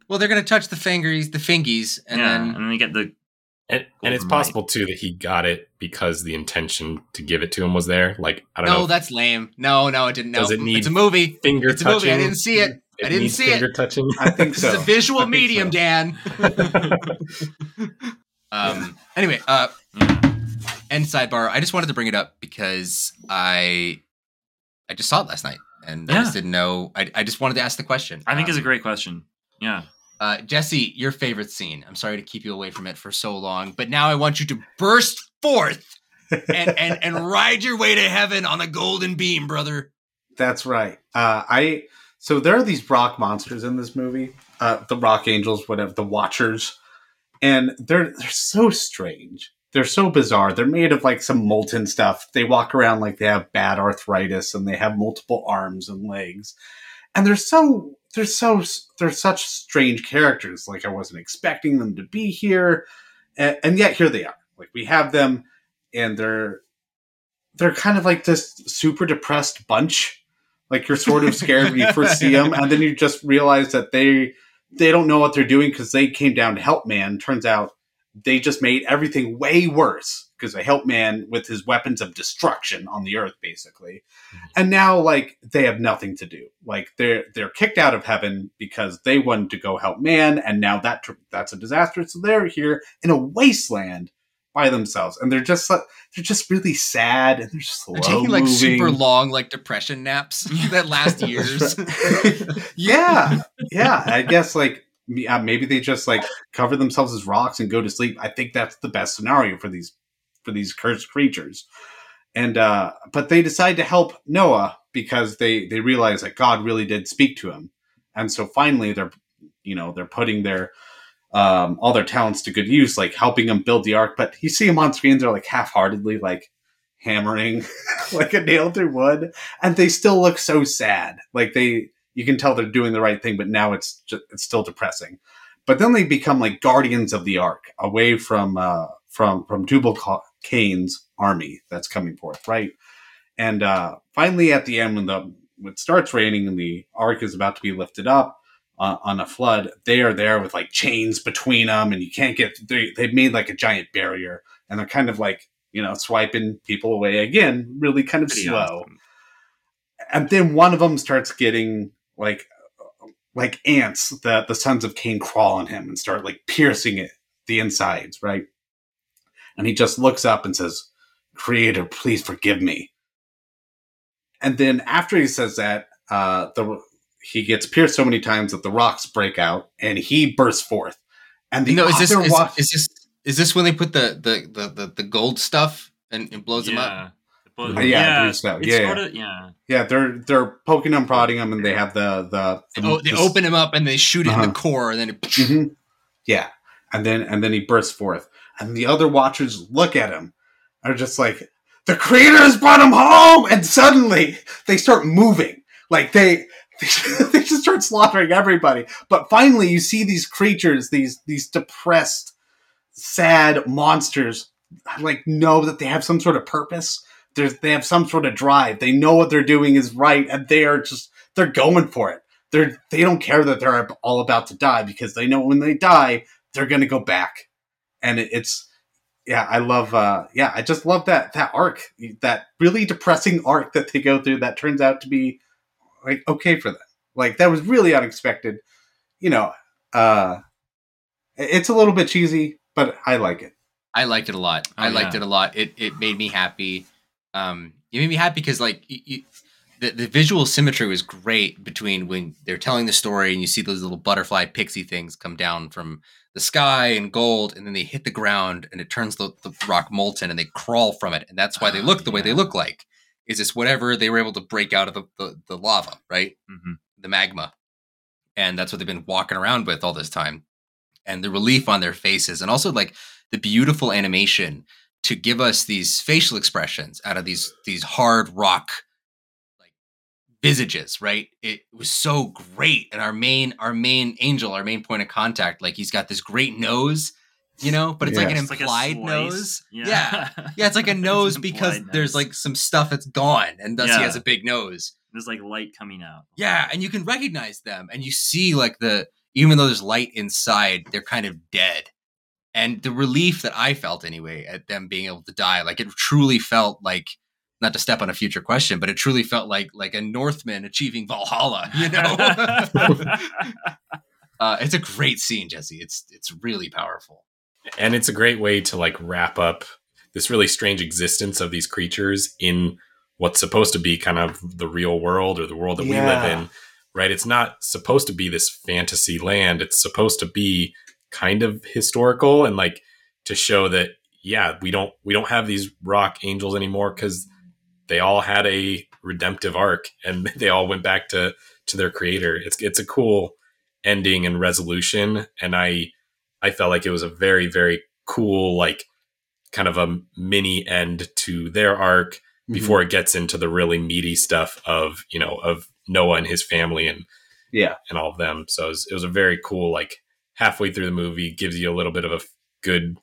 Well, they're gonna touch the fingers, the fingies, and yeah, then and then they get the and, and it's possible too that he got it because the intention to give it to him was there like i don't no, know No, that's lame. No, no, it didn't. No, Does it need it's a movie. finger It's a touching movie. I didn't see it. I didn't needs see it. finger touching I think This so. is a visual medium, so. Dan. um. Anyway, uh, and sidebar. I just wanted to bring it up because I, I just saw it last night, and I just didn't know. I, I just wanted to ask the question. I think it's a Um, great question. Yeah. Uh, Jesse, your favorite scene. I'm sorry to keep you away from it for so long, but now I want you to burst forth and, and, and ride your way to heaven on a golden beam, brother. That's right. Uh, I so there are these rock monsters in this movie, uh, the rock angels, whatever, the Watchers, and they're they're so strange. They're so bizarre. They're made of like some molten stuff. They walk around like they have bad arthritis, and they have multiple arms and legs, and they're so they're so they're such strange characters. Like I wasn't expecting them to be here, and, and yet here they are. Like we have them, and they're they're kind of like this super depressed bunch. Like you're sort of scared when you first see them, and then you just realize that they they don't know what they're doing because they came down to help man. Turns out they just made everything way worse because they help man with his weapons of destruction on the earth, basically. Mhm. And now, like, they have nothing to do. Like, they're they're kicked out of heaven because they wanted to go help man, and now that that's a disaster. So they're here in a wasteland by themselves, and they're just like they're just really sad and they're slow They're taking like super long like depression naps that last years. yeah, yeah. I guess like yeah, maybe they just like cover themselves as rocks and go to sleep. I think that's the best scenario for these for these cursed creatures. And uh but they decide to help Noah because they they realize that God really did speak to him. And so finally they're you know, they're putting their um all their talents to good use, like helping him build the ark, but you see them on screen, they're like half-heartedly like hammering like a nail through wood and they still look so sad like they you can tell they're doing the right thing but now it's just it's still depressing but then they become like guardians of the ark away from uh from from tubal cain's army that's coming forth right? And uh finally at the end when the when it starts raining and the ark is about to be lifted up uh, on a flood they are there with like chains between them and you can't get they, they've made like a giant barrier and they're kind of like you know swiping people away again really kind of Pretty slow. awesome. and then one of them starts getting like like ants that the sons of cain crawl on him and start like piercing it the insides right and he just looks up and says creator please forgive me and then after he says that uh the he gets pierced so many times that the rocks break out and he bursts forth and the no, is this is, wa- is this is this when they put the the the the, the gold stuff and, and blows them up? yeah. Uh, yeah, yeah, it's Yeah, yeah. of yeah. yeah they're they're poking him prodding him and they have the the, the Oh, they this- open him up and they shoot it in Uh-huh. the core, and then it, Mhm. Yeah, and then and then he bursts forth, and the other watchers look at him, are just like, "The creator has brought him home!" And suddenly they start moving, like they they just start slaughtering everybody. But finally, you see these creatures, these these depressed, sad monsters, like know that they have some sort of purpose. There's, they have some sort of drive. They know what they're doing is right, and they are just they're going for it they're they don't care that they're all about to die because they know when they die they're gonna go back and it, it's yeah i love uh yeah i just love that that arc that really depressing arc that they go through that turns out to be like okay for them like that was really unexpected you know uh it's a little bit cheesy but i like it I liked it a lot. Oh, I liked yeah. it a lot. It it made me happy. Um, it made me happy because like you, you, the the visual symmetry was great between when they're telling the story and you see those little butterfly pixie things come down from the sky and gold, and then they hit the ground and it turns the, the rock molten and they crawl from it, and that's why they Oh, look the way they look like. Is this whatever they were able to break out of the, the, the lava, right? Mhm. the magma. And that's what they've been walking around with all this time. And the relief on their faces, and also like the beautiful animation to give us these facial expressions out of these these hard rock visages, right? It was so great. And our main our main angel, our main point of contact, like he's got this great nose, you know, but it's like an It's like implied nose. Yeah. yeah. Yeah, it's like a nose because implied there's like some stuff that's gone, and thus he has a big nose. There's like light coming out. Yeah, and you can recognize them, and you see like the even though there's light inside, they're kind of dead. And the relief that I felt anyway at them being able to die, like it truly felt like not to step on a future question, but it truly felt like like a Northman achieving Valhalla. You know, uh, it's a great scene, Jesse. It's it's really powerful. and it's a great way to like wrap up this really strange existence of these creatures in what's supposed to be kind of the real world or the world that we live in right it's not supposed to be this fantasy land it's supposed to be kind of historical and like to show that yeah we don't we don't have these rock angels anymore because they all had a redemptive arc and they all went back to to their creator it's it's a cool ending and resolution and i I felt like it was a very, very cool, like kind of a mini end to their arc Mm-hmm. before it gets into the really meaty stuff of, you know, of Noah and his family and, Yeah. and all of them. So it was, it was a very cool, like halfway through the movie gives you a little bit of a good,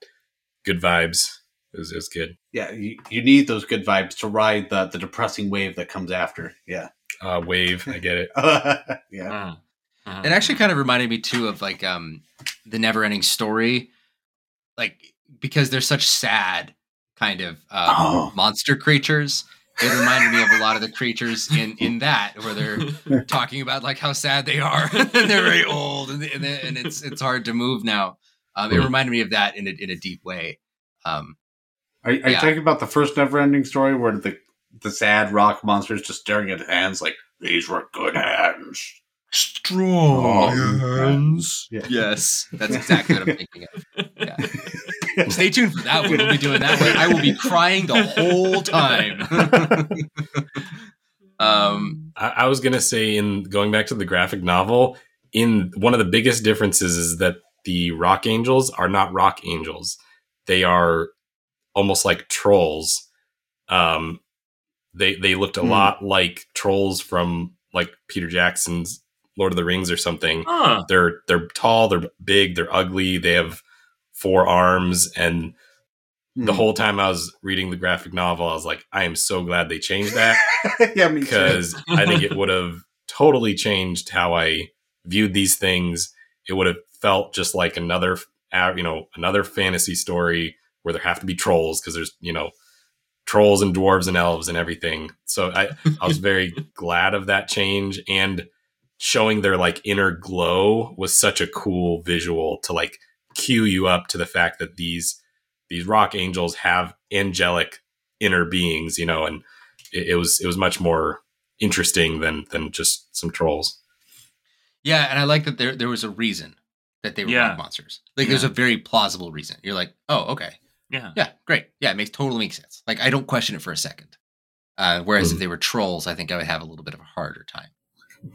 good vibes. It was, it was good. yeah you, you need those good vibes to ride the the depressing wave that comes after yeah Uh, wave. I get it. yeah Uh, uh, It actually kind of reminded me too of like um the never ending story. Like because they're such sad kind of um, Oh. monster creatures. It reminded me of a lot of the creatures in in that, where they're talking about like how sad they are and they're very old and, and, and it's it's hard to move now. Um, it Mhm. reminded me of that in a, in a deep way. Um, Are, are you talking about the first never-ending story where the the sad rock monster is just staring at hands like these were good hands? Strong hands. Yeah. yes, that's exactly what I'm thinking of. Yeah. Stay tuned for that one. We'll be doing that one. I will be crying the whole time. um, I, I was gonna say in going back to the graphic novel, in one of the biggest differences is that the rock angels are not rock angels. They are almost like trolls. Um, they they looked a Hmm. lot like trolls from like Peter Jackson's Lord of the Rings or something. Huh. They're they're tall, they're big, they're ugly. They have four arms, and the Hmm. whole time I was reading the graphic novel, I was like, I am so glad they changed that yeah, me because I think it would have totally changed how I viewed these things. It would have felt just like another, uh, you know, another fantasy story where there have to be trolls because there's, you know, trolls and dwarves and elves and everything. So I, I was very glad of that change and showing their like inner glow was such a cool visual to like cue you up to the fact that these these rock angels have angelic inner beings, you know, and it, it was it was much more interesting than than just some trolls. yeah, and I like that there there was a reason that they were Yeah. rock monsters. Like, there's a very plausible reason. You're like, oh, okay, Yeah. yeah, great, yeah, it makes totally makes sense. Like, I don't question it for a second. Uh, whereas if Mhm. they were trolls, I think I would have a little bit of a harder time.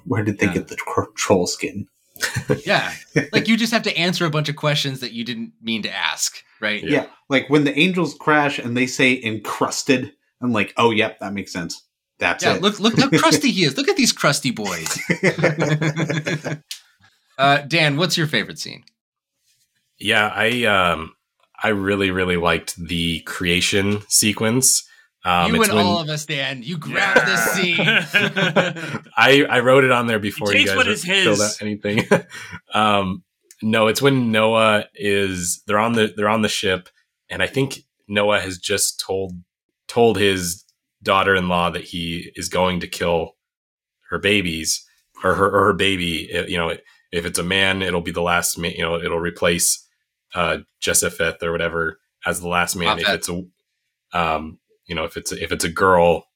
Where did they Yeah. get the tro- troll skin? Yeah, like you just have to answer a bunch of questions that you didn't mean to ask, right? Yeah. Yeah. like when the angels crash and they say encrusted, I'm like, oh, yep, that makes sense. That's Yeah, it. look look how crusty he is. Look at these crusty boys. uh, Dan, what's your favorite scene? Yeah, I um I really really liked the creation sequence. Um, you it's and when- all of us, Dan. You grabbed this scene. I I wrote it on there before you guys what wrote- is his. filled out anything. um, no, it's when Noah is they're on the they're on the ship, and I think Noah has just told told his daughter-in-law that he is going to kill her babies or her or her baby. It- you know, if it's a man, it'll be the last. You know, it'll replace uh, Japheth or whatever as the last man. If it's a um, you know, if it's if it's a girl,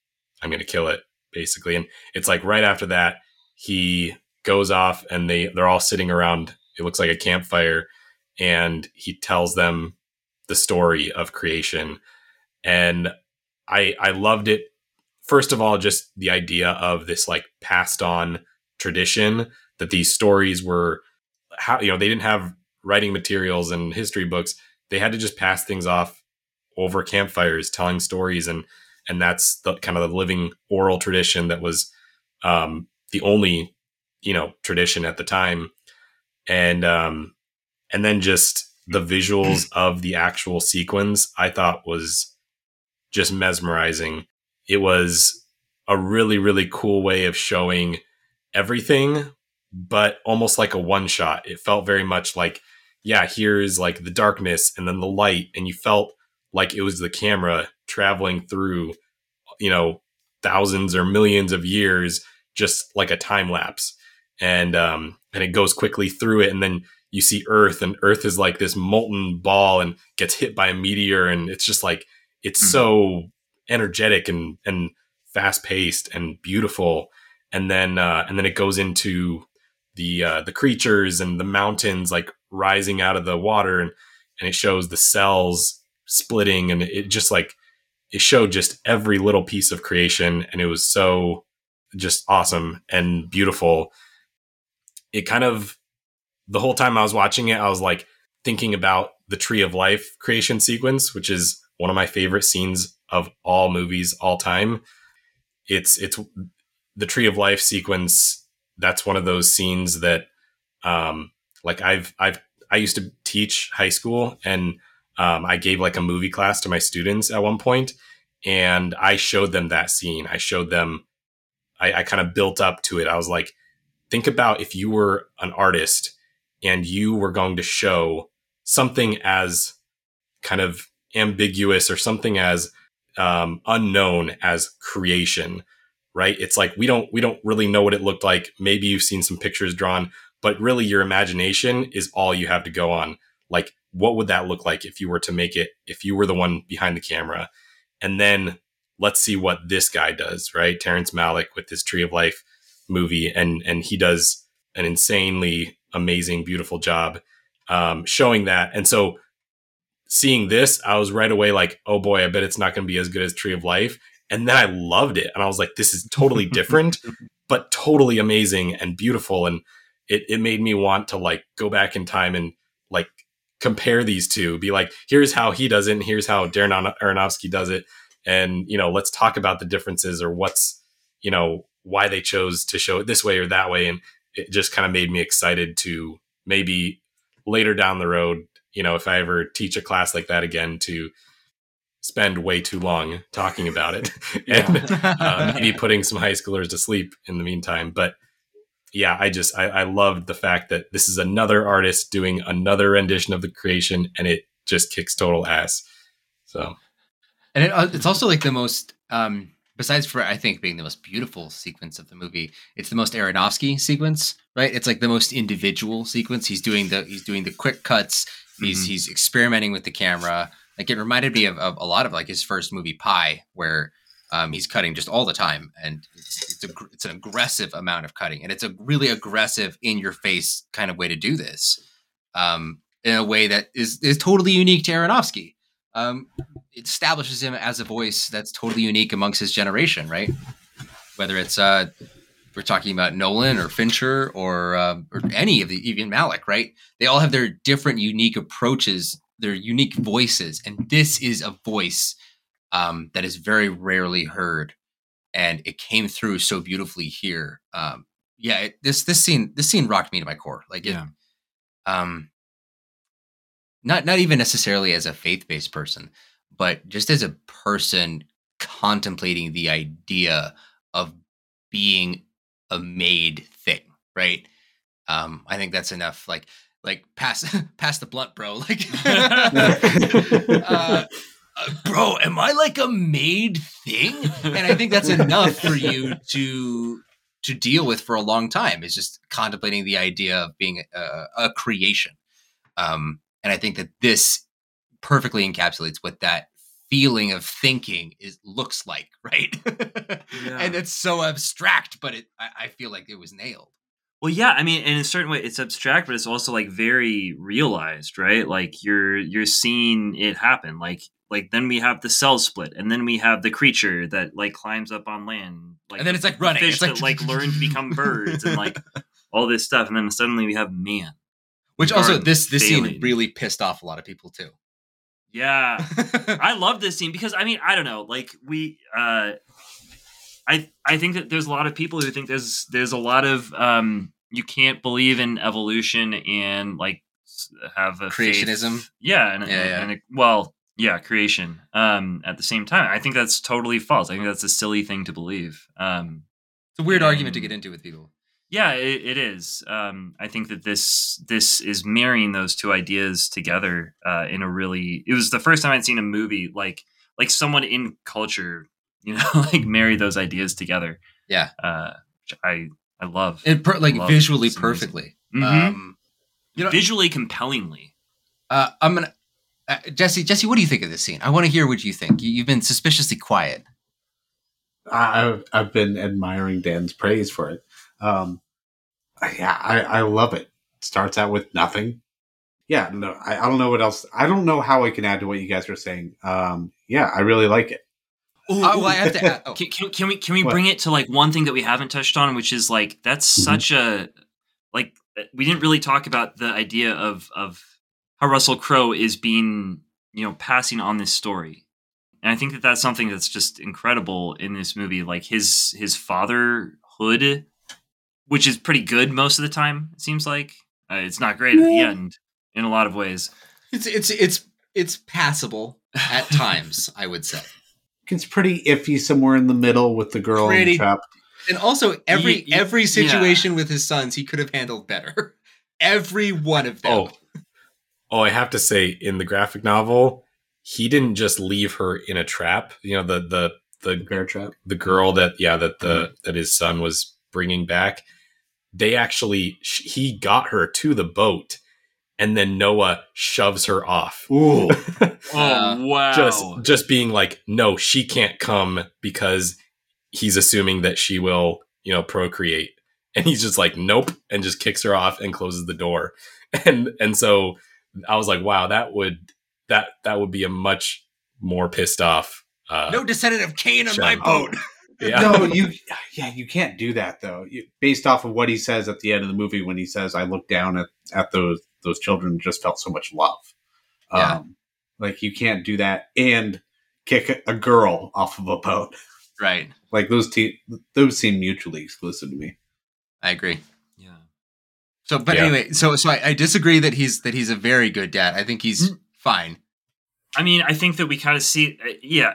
I'm gonna kill it basically. And it's like right after that, he goes off and they they're all sitting around. It looks like a campfire, and he tells them the story of creation. And I I loved it. First of all, just the idea of this like passed on tradition that these stories were how you know they didn't have writing materials and history books. They had to just pass things off over campfires, telling stories, and and that's the kind of the living oral tradition that was um, the only you know tradition at the time, and um, and then just the visuals of the actual sequence I thought was just mesmerizing. It was a really really cool way of showing everything, but almost like a one shot. It felt very much like yeah, here's like the darkness and then the light, and you felt like it was the camera traveling through, you know, thousands or millions of years, just like a time lapse. And um, and it goes quickly through it, and then you see Earth, and Earth is like this molten ball and gets hit by a meteor, and it's just like it's Mhm. so energetic and and fast paced and beautiful. And then uh, and then it goes into the uh, the creatures and the mountains like rising out of the water, and and it shows the cells splitting, and it just like it showed just every little piece of creation, and it was so just awesome and beautiful. It kind of the whole time I was watching it, I was like thinking about the Tree of Life creation sequence, which is one of my favorite scenes of all movies all time. It's it's the Tree of Life sequence. That's one of those scenes that, um, like I've I've I used to teach high school, and um, I gave like a movie class to my students at one point, and I showed them that scene. I showed them. I, I kind of built up to it. I was like, think about if you were an artist and you were going to show something as kind of ambiguous or something as um, unknown as creation, right? It's like we don't we don't really know what it looked like. Maybe you've seen some pictures drawn, but really your imagination is all you have to go on. Like, what would that look like if you were to make it? If you were the one behind the camera, and then let's see what this guy does, right? Terrence Malick with his Tree of Life movie, and and he does an insanely amazing, beautiful job um, showing that. And so seeing this, I was right away like, oh boy, I bet it's not going to be as good as Tree of Life. And then I loved it, and I was like, this is totally different, but totally amazing and beautiful. And it it made me want to like go back in time and like compare these two, be like, here's how he does it, and here's how Darren Aronofsky does it, and you know, let's talk about the differences or what's you know why they chose to show it this way or that way, and it just kind of made me excited to maybe later down the road, you know, if I ever teach a class like that again, to spend way too long talking about it and uh, maybe putting some high schoolers to sleep in the meantime. But yeah, I just I, I loved the fact that this is another artist doing another rendition of the creation, and it just kicks total ass. So, and it, uh, it's also like the most um besides for I think being the most beautiful sequence of the movie, it's the most Aronofsky sequence, right? It's like the most individual sequence. He's doing the he's doing the quick cuts. He's mm-hmm. he's experimenting with the camera. Like it reminded me of, of a lot of like his first movie Pi, where um, he's cutting just all the time, and it's it's, a, it's an aggressive amount of cutting, and it's a really aggressive, in your face kind of way to do this, um, in a way that is is totally unique to Aronofsky. Um, it establishes him as a voice that's totally unique amongst his generation, right? Whether it's uh, we're talking about Nolan or Fincher or uh, or any of the even Malick, right? They all have their different, unique approaches, their unique voices, and this is a voice um, that is very rarely heard, and it came through so beautifully here. Um, yeah, it, this this scene this scene rocked me to my core. Like, it, yeah. um, not not even necessarily as a faith based person, but just as a person contemplating the idea of being a made thing, right? Um, I think that's enough. Like, like pass pass the blunt, bro. Like, uh, uh, bro, am I like a made thing? And I think that's enough for you to to deal with for a long time. Is just contemplating the idea of being a, a creation. Um, and I think that this perfectly encapsulates what that feeling of thinking is looks like, right? yeah. And it's so abstract, but it I, I feel like it was nailed. Well, yeah, I mean, in a certain way, it's abstract, but it's also like very realized, right? Like you're you're seeing it happen. Like like then we have the cell split, and then we have the creature that like climbs up on land, like and then it's like running, fish it's like that like learn to become birds, and like all this stuff, and then suddenly we have man. Which also this this failing. scene really pissed off a lot of people too. Yeah. I love this scene because I mean, I don't know, like we uh I I think that there's a lot of people who think there's there's a lot of um you can't believe in evolution and like have a creationism. Faith. Yeah, and, yeah, yeah. and well, yeah, creation. Um at the same time, I think that's totally false. I think that's a silly thing to believe. Um it's a weird and, argument to get into with people. Yeah, it, it is. Um, I think that this this is marrying those two ideas together uh, in a really. It was the first time I'd seen a movie like like someone in culture, you know, like marry those ideas together. Yeah, uh, I I love it. Per- like love visually perfectly. Mm-hmm. Um, you know, visually compellingly. Uh, I'm gonna uh, Jesse. Jesse, what do you think of this scene? I want to hear what you think. You, have been suspiciously quiet. I've I've been admiring Dan's praise for it. Um, yeah, I, I love it. Starts out with nothing. Yeah, no, I, I don't know what else. I don't know how I can add to what you guys are saying. Um, yeah, I really like it. Ooh, uh, well, I have to add, oh. can, can, can, we can we what? bring it to like one thing that we haven't touched on, which is like that's mm-hmm. such a like we didn't really talk about the idea of of how Russell Crowe is being you know passing on this story, and I think that that's something that's just incredible in this movie. Like his his fatherhood which is pretty good most of the time. It seems like uh, it's not great at the end in a lot of ways. It's it's it's it's passable at times. I would say it's pretty iffy somewhere in the middle with the girl pretty, in the trap. And also every every situation yeah. with his sons, he could have handled better. every one of them. Oh. oh, I have to say, in the graphic novel, he didn't just leave her in a trap. You know, the the the Bear trap. the girl that yeah that the mm-hmm. that his son was bringing back. They actually he got her to the boat, and then Noah shoves her off. Ooh. Oh wow! Just just being like, no, she can't come because he's assuming that she will you know procreate, and he's just like, nope, and just kicks her off and closes the door, and and so I was like, wow, that would that that would be a much more pissed off. Uh, no descendant of Cain on my boat. yeah. No, you yeah, you can't do that though. You, based off of what he says at the end of the movie when he says I look down at, at those those children just felt so much love. Yeah. Um like you can't do that and kick a, a girl off of a boat. Right. Like those te- those seem mutually exclusive to me. I agree. yeah. So, but Yeah. anyway, so so I, I disagree that he's that he's a very good dad. I think he's fine. I mean, I think that we kind of see, uh, yeah.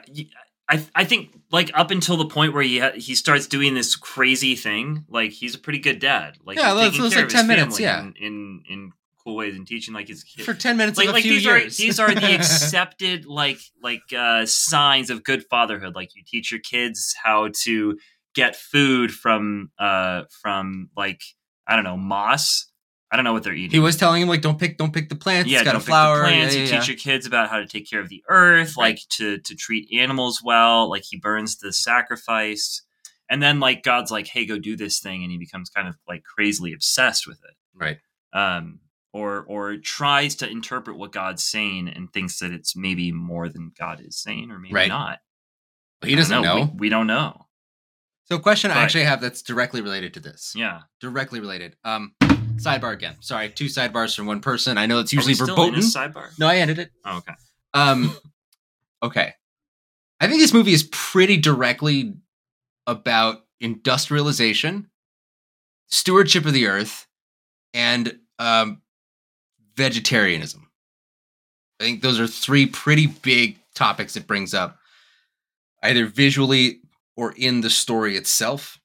I think like up until the point where he ha- he starts doing this crazy thing, like he's a pretty good dad. Like Yeah, he's those- taking those, care like, of his 10 minutes, family yeah. in, in in cool ways and teaching like his kid. For ten minutes like, of a like few these years. are these are the accepted like like uh signs of good fatherhood like you teach your kids how to get food from uh from like i don't know moss i don't know what they're eating he was telling him like, don't pick, don't pick the plants. yeah it's got don't a pick the flower. plants. Yeah, you yeah, teach your kids about how to take care of the earth Right. like to to treat animals well like he burns the sacrifice and then like god's like hey go do this thing and he becomes kind of like crazily obsessed with it Right. um, or or tries to interpret what God's saying and thinks that it's maybe more than God is saying, or maybe Right. not. But he doesn't know. We, we don't know. So, a question I actually have that's directly related to this. Yeah, Directly related. Um, sidebar again. Sorry, two sidebars from one person. I know it's usually verboten. sidebar. No, I ended it. Oh, okay. Um, okay. I think this movie is pretty directly about industrialization, stewardship of the earth, and um, vegetarianism. I think those are three pretty big topics it brings up, either visually or in the story itself.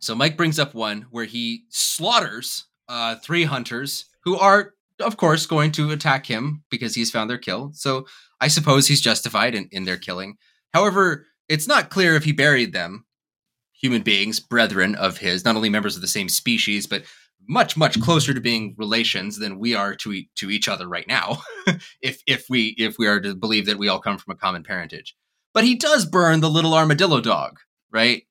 So Mike brings up one where he slaughters uh, three hunters who are, of course, going to attack him because he's found their kill. So I suppose he's justified in, in their killing. However, it's not clear if he buried them, human beings, brethren of his, not only members of the same species, but much, much closer to being relations than we are to e- to each other right now. if if we if we are to believe that we all come from a common parentage. But he does burn the little armadillo dog, right?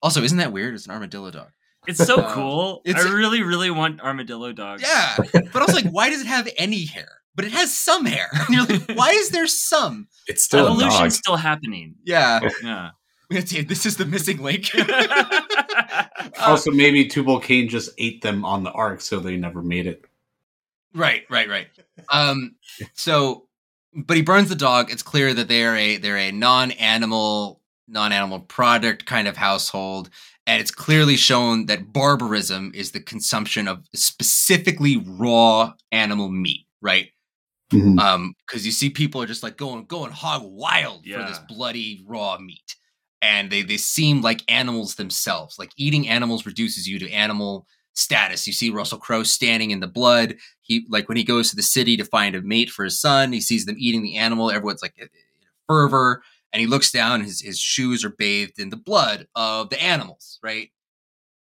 Also, isn't that weird? It's an armadillo dog. It's so Uh, cool. it's- I really, really want armadillo dogs. Yeah, but also like, why does it have any hair? But it has some hair. And you're like, why is there some? It's still a dog. evolution's still happening. Yeah, Yeah. This is the missing link. also, maybe Tubal Cain just ate them on the ark, so they never made it. Right, right, right. Um, so, but he burns the dog. It's clear that they are a they're a non-animal non-animal product kind of household, and it's clearly shown that barbarism is the consumption of specifically raw animal meat. Right. Mhm. um because you see people are just like going going hog wild for this bloody raw meat and they they seem like animals themselves. Like eating animals reduces you to animal status. You see russell crowe standing in the blood. He like when he goes to the city to find a mate for his son he sees them eating the animal. Everyone's like in a fervor and he looks down his, his shoes are bathed in the blood of the animals right?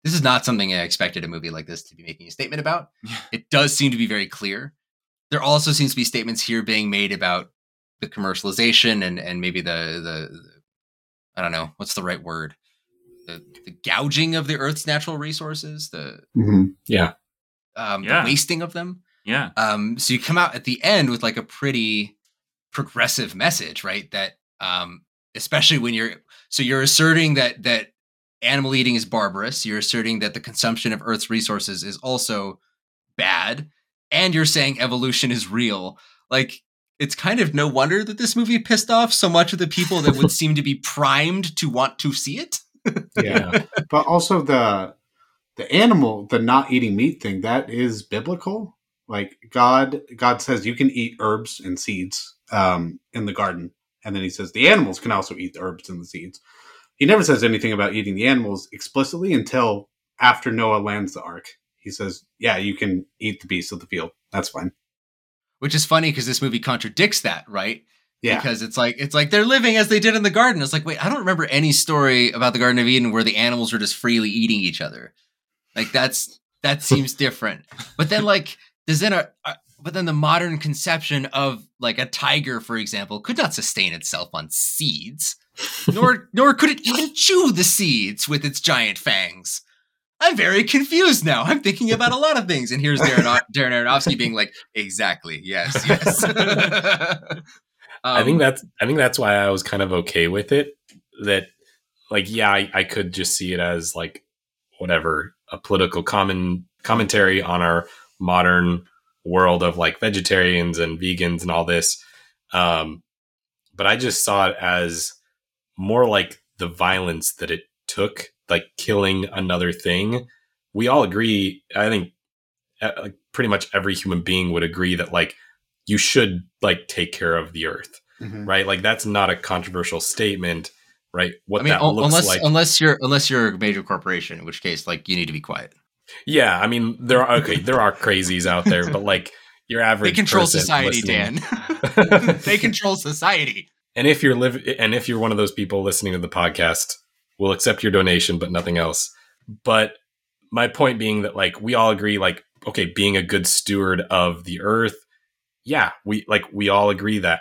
This is not something i expected a movie like this to be making a statement about. Yeah. it does seem to be very clear. There also seems to be statements here being made about the commercialization and and maybe the, the I don't know what's the right word the the gouging of the Earth's natural resources the Mhm. Yeah. um Yeah. the wasting of them Yeah. um so you come out at the end with like a pretty progressive message right that um especially when you're so you're asserting that that animal eating is barbarous you're asserting that the consumption of earth's resources is also bad and you're saying evolution is real like it's kind of no wonder that this movie pissed off so much of the people that would seem to be primed to want to see it Yeah. But also the the animal, the not eating meat thing, that is biblical. Like God, God says you can eat herbs and seeds um, in the garden, and then He says the animals can also eat the herbs and the seeds. He never says anything about eating the animals explicitly until after Noah lands the ark. He says, "Yeah, you can eat the beasts of the field. That's fine." Which is funny because this movie contradicts that, right? Yeah. because it's like it's like they're living as they did in the garden. It's like wait, I don't remember any story about the Garden of Eden where the animals were just freely eating each other. Like that's that seems different. But then like there's then a, a but then the modern conception of like a tiger, for example, could not sustain itself on seeds, nor nor could it even chew the seeds with its giant fangs. I'm very confused now. I'm thinking about a lot of things, and here's Darren, Darren Aronofsky being like, "Exactly, yes, yes." I think Um, that's I think that's why I was kind of okay with it. That like yeah, I, I could just see it as like whatever a political common commentary on our modern world of like vegetarians and vegans and all this. Um, but I just saw it as more like the violence that it took, like killing another thing. We all agree. I think uh, like pretty much every human being would agree that like you should like take care of the earth Mhm. right? Like that's not a controversial statement, right? What I mean, that un- looks unless like. unless you're unless you're a major corporation, in which case, like, you need to be quiet. yeah, I mean, there are okay, there are crazies out there, but like your average They control society, listening- Dan. they control society. and if you're live, and if you're one of those people listening to the podcast, we'll accept your donation, but nothing else. But my point being that like we all agree, like okay, being a good steward of the earth, yeah, we like we all agree that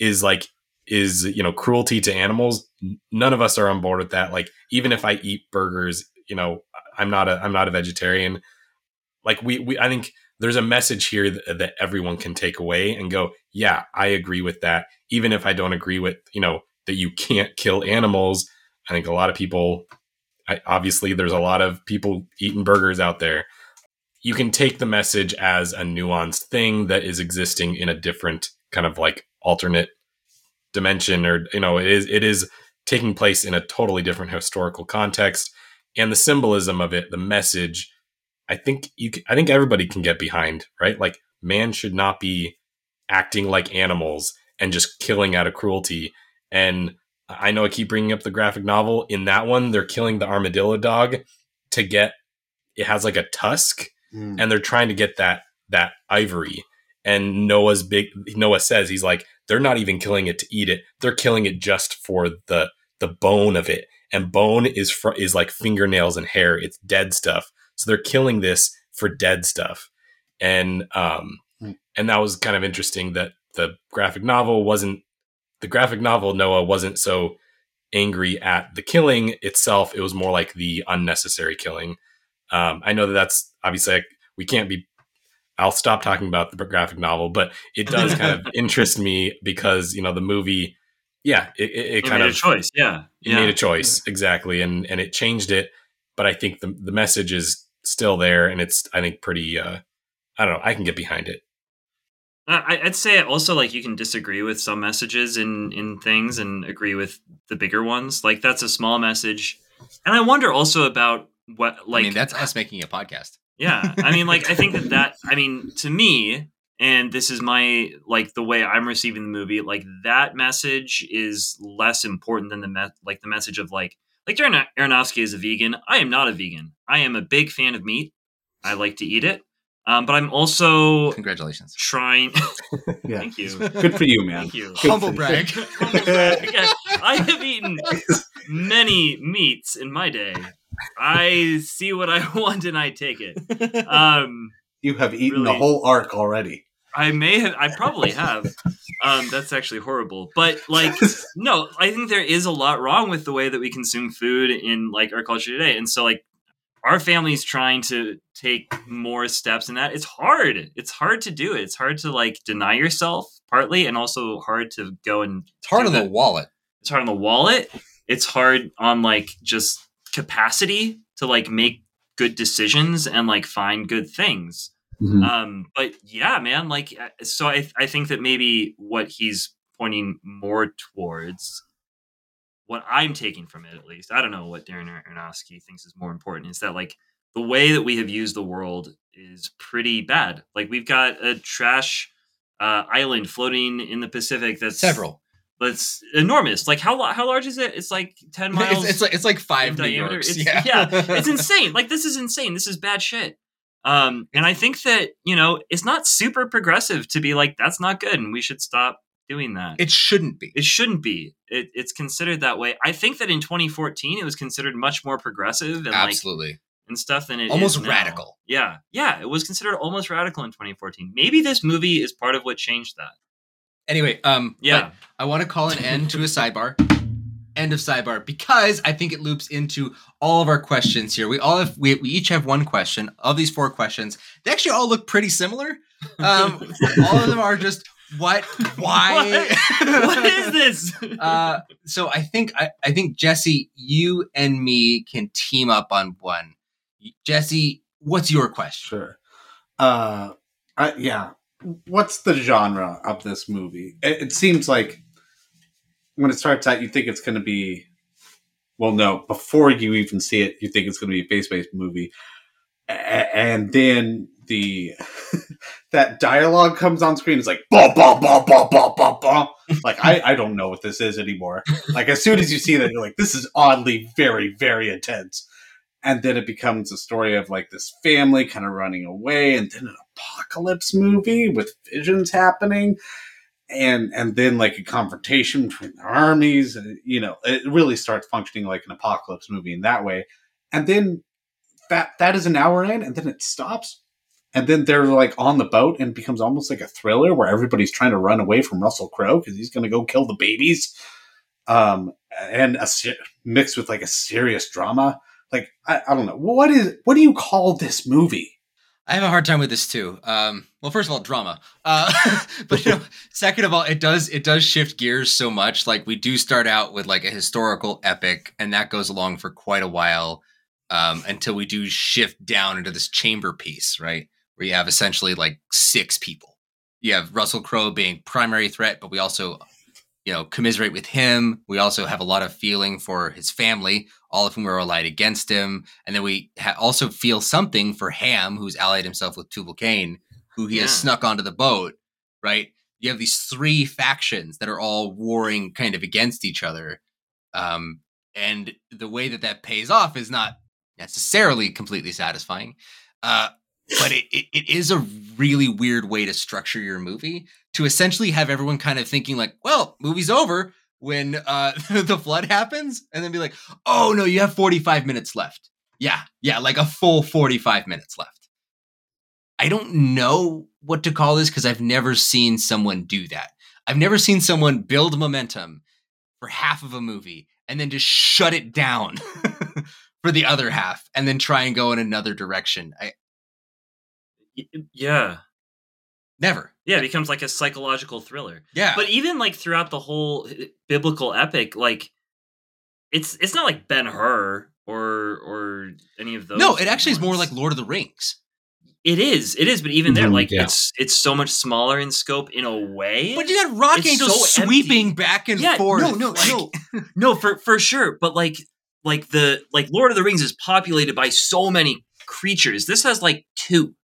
is like is you know cruelty to animals. None of us are on board with that. Like even if I eat burgers, you know, I'm not a I'm not a vegetarian. Like we we I think there's a message here that, that everyone can take away and go, yeah, I agree with that. Even if I don't agree with you know that you can't kill animals. I think a lot of people. I, obviously, there's a lot of people eating burgers out there. You can take the message as a nuanced thing that is existing in a different kind of like alternate dimension, or you know, it is it is taking place in a totally different historical context, and the symbolism of it, the message. I think you. Can, I think everybody can get behind, right? Like man should not be acting like animals and just killing out of cruelty. And I know I keep bringing up the graphic novel. In that one, they're killing the armadillo dog to get. It has like a tusk, Mm. and they're trying to get that that ivory. And Noah's big Noah says he's like they're not even killing it to eat it. They're killing it just for the the bone of it. And bone is fr- is like fingernails and hair. It's dead stuff. So they're killing this for dead stuff. And um Hmm. and that was kind of interesting that the graphic novel wasn't the graphic novel Noah wasn't so angry at the killing itself. It was more like the unnecessary killing. Um, I know that that's obviously like, we can't be. I'll stop talking about the graphic novel, but it does kind of interest me because you know the movie. Yeah, it, it, it kind made of a choice. Yeah. it yeah. made a choice exactly, and and it changed it. But I think the the message is still there, and it's I think pretty. Uh, I don't know. I can get behind it. I- I'd say also like you can disagree with some messages in in things and agree with the bigger ones. Like that's a small message, and I wonder also about what like I mean, that's us making a podcast. yeah. I mean, like I think that that I mean to me, and this is my like the way I'm receiving the movie. Like that message is less important than the me- like the message of like like Darren Aronofsky is a vegan. I am not a vegan. I am a big fan of meat. I like to eat it, um, but I'm also Congratulations. trying. Yeah. Thank you. Good for you, man. Thank you. Humble for you. brag. I have eaten many meats in my day. I see what I want and I take it. Um, You have eaten the whole ark already. I may have, I probably have. Um, that's actually horrible. But like, no, I think there is a lot wrong with the way that we consume food in like our culture today. And so like, our family's trying to take more steps in that. It's hard. It's hard to do it. It's hard to like deny yourself partly, and also hard to go and It's hard on the wallet. it's hard on the wallet it's hard on like just capacity to like make good decisions and like find good things um but yeah man like uh, so i i think that maybe what he's pointing more towards what i'm taking from it at least i don't know what darren aronofsky thinks is more important is that like the way that we have used the world is pretty bad like we've got a trash uh, island floating in the pacific that's Several. that's enormous. Like how how large is it? It's like ten miles. It's, it's like it's like five New diameter. Yorks. It's, yeah, yeah, it's insane. Like this is insane. This is bad shit. Um, and I think that you know it's not super progressive to be like that's not good and we should stop doing that. It shouldn't be. It shouldn't be. It, it's considered that way. I think that in 2014 it was considered much more progressive and like Absolutely. and stuff than it Almost radical. Yeah, yeah, it was considered almost radical in 2014. Maybe this movie is part of what changed that. Anyway, um, Yeah, I want to call an end to a sidebar. End of sidebar because I think it loops into all of our questions here. We all have we, we each have one question of these four questions. They actually all look pretty similar. Um, all of them are just what, why, what is this? uh, so I think I, I think Jesse, you and me can team up on one. Jesse, what's your question? Sure. Uh, I, yeah. What's the genre of this movie? It, it seems like when it starts out, you think it's going to be. Well, no. Before you even see it, you think it's going to be a faith-based movie, A- and then the that dialogue comes on screen. It's like bah bah bah bah bah bah bah. Like I I don't know what this is anymore. Like as soon as you see that, you're like, this is oddly very very intense and then it becomes a story of like this family kind of running away and then an apocalypse movie with visions happening and and then like a confrontation between the armies and you know it really starts functioning like an apocalypse movie in that way and then that that is an hour in and then it stops and then they're like on the boat and becomes almost like a thriller where everybody's trying to run away from Russell Crowe because he's going to go kill the babies um and a se- mixed with like a serious drama like I, I don't know what is what do you call this movie I have a hard time with this too. Um, well, first of all, drama. Uh, but you know, second of all, it does it does shift gears so much. Like we do start out with like a historical epic, and that goes along for quite a while um, until we do shift down into this chamber piece, right? Where you have essentially like six people. You have Russell Crowe being primary threat, but we also, you know, commiserate with him. We also have a lot of feeling for his family, all of whom are allied against him. And then we ha- also feel something for Ham, who's allied himself with Tubal Cain, who he has snuck onto the boat, right? You have these three factions that are all warring kind of against each other. Um, and the way that that pays off is not necessarily completely satisfying. Uh, but it, it, it is a really weird way to structure your movie to essentially have everyone kind of thinking like, well, movie's over when uh, the flood happens, and then be like, oh no, you have 45 minutes left. Yeah, yeah, like a full 45 minutes left. I don't know what to call this because I've never seen someone do that. I've never seen someone build momentum for half of a movie and then just shut it down for the other half and then try and go in another direction. I yeah, never. yeah, it becomes like a psychological thriller. Yeah. But even like throughout the whole uh, biblical epic, like it's it's not like Ben Hur or or any of those. no, it actually is more like Lord of the Rings. It is. It is. But even there, Mhm, like yeah. it's it's so much smaller in scope in a way. But you got Rock It's Angels so sweeping empty. back and yeah, forth. no, no, like- no, no, for for sure. But like like the like Lord of the Rings is populated by so many creatures. This has like two.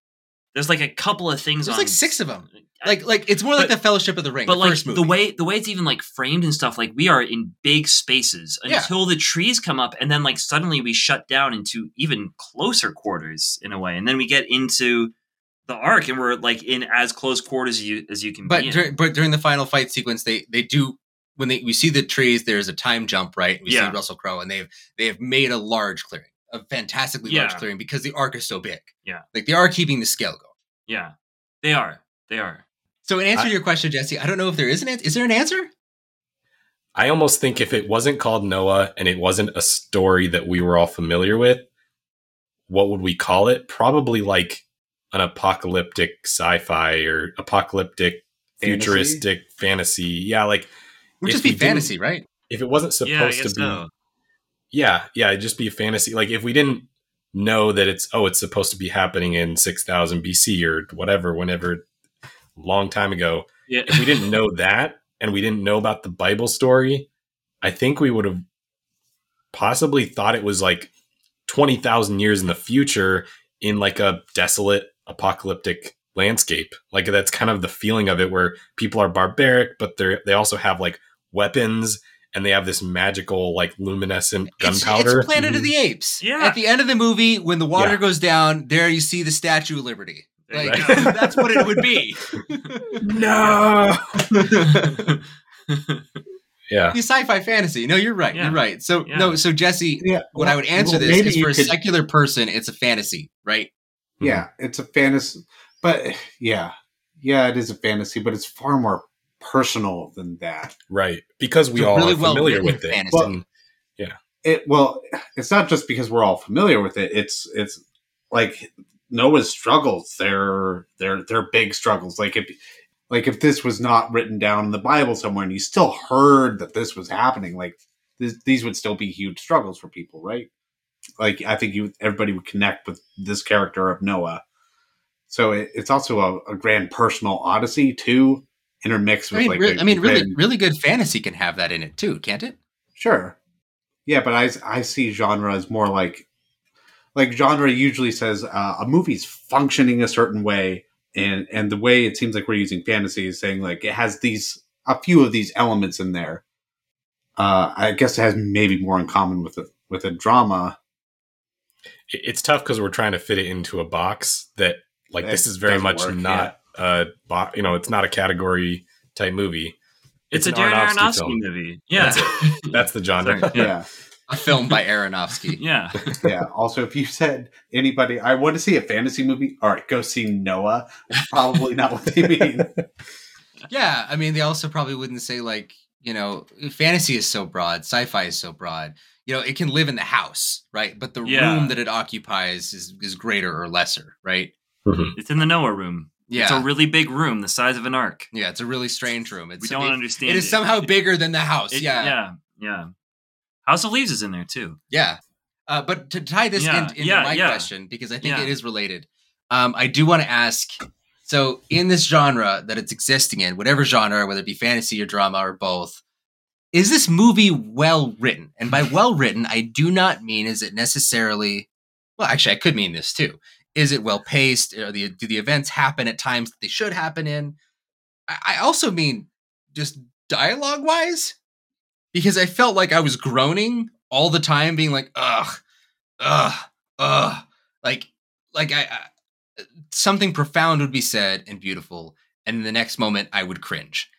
There's like a couple of things There's on like six of them. Like, like it's more like the Fellowship of the Ring. but the like first movie. the way the way it's even like framed and stuff like we are in big spaces Yeah. until the trees come up and then like suddenly we shut down into even closer quarters in a way and then we get into the ark and we're like in as close quarters as you as you can but dur- but during the final fight sequence, they they do when they we see the trees. There's a time jump, right? We Yeah. see Russell Crowe, and they've they have made a large clearing, a fantastically large clearing because the ark is so big. Yeah. like they are keeping the scale going. yeah they are they are So in answer I- to your question, Jesse, I don't know if there is an answer. Is there an answer? I almost think if it wasn't called Noah and it wasn't a story that we were all familiar with, what would we call it? Probably like an apocalyptic sci-fi or apocalyptic Fantasy? futuristic fantasy. Yeah, like It would just be fantasy, right? if it wasn't supposed yeah to be so. Yeah, yeah, it'd just be a fantasy. Like if we didn't know that it's oh, it's supposed to be happening in 6000 BC or whatever whenever long time ago, yeah if we didn't know that and we didn't know about the Bible story, I think we would have possibly thought it was like 20,000 years in the future in like a desolate apocalyptic landscape. Like that's kind of the feeling of it where people are barbaric, but they're they also have like weapons and they have this magical like luminescent gunpowder. It's, Planet of the mm-hmm. Apes. Yeah. At the end of the movie, when the water Yeah. goes down, there you see the Statue of Liberty. Like go. that's what it would be. no. yeah. The sci-fi fantasy. No, you're right. Yeah. You're right. So Yeah. no, so Jesse, Yeah. what I would answer well, this maybe is for a could- secular person, it's a fantasy, right? Yeah, it's a fantasy, but yeah, yeah, it is a fantasy, but it's far more personal than that. Right. Because we It's all really are familiar well-written with it. fantasy. Mm. And- It well, it's not just because we're all familiar with it. It's it's like Noah's struggles. They're they're they're big struggles. Like if like if this was not written down in the Bible somewhere, and you still heard that this was happening, like this, these would still be huge struggles for people, right? Like I think you everybody would connect with this character of Noah. So it, it's also a, a grand personal odyssey too, intermixed I with mean, like re- the I mean, really, grand- really good fantasy can have that in it too, can't it? Sure. Yeah, but I, I see genre as more like like genre usually says uh, a movie's functioning a certain way and and the way it seems like we're using fantasy is saying like it has these a few of these elements in there. Uh, I guess it has maybe more in common with a with a drama. it's tough because we're trying to fit it into a box that like That this is very much work, not a bo- you know it's not a category type movie It's, a an Darren Aronofsky, film. movie. Yeah. that's the genre Sorry. Yeah, A film by Aronofsky. Yeah. yeah. Also, if you said anybody, I want to see a fantasy movie. All right, go see Noah. Probably not what they mean. Yeah, I mean, they also probably wouldn't say like, you know, fantasy is so broad, sci-fi is so broad. You know, it can live in the house, right? But the Yeah. room that it occupies is is greater or lesser, right? Mm-hmm. It's in the Noah room. Yeah, It's a really big room the size of an ark. yeah, it's a really strange room. It's we don't it, understand it is somehow bigger than the house. It- yeah, Yeah. Yeah. House of Leaves is in there too. Yeah. Uh, but to tie this Yeah, in, into yeah, my yeah. question, because I think it is related, um, I do want to ask so, in this genre that it's existing in, whatever genre, whether it be fantasy or drama or both, is this movie well written? And by well written, I do not mean is it necessarily, well, actually, I could mean this too. Is it well paced? The, do the events happen at times that they should happen in? I, I also mean just dialogue wise, because I felt like I was groaning all the time, being like, ugh, ugh, ugh, like, like I, I something profound would be said and beautiful, and the next moment I would cringe,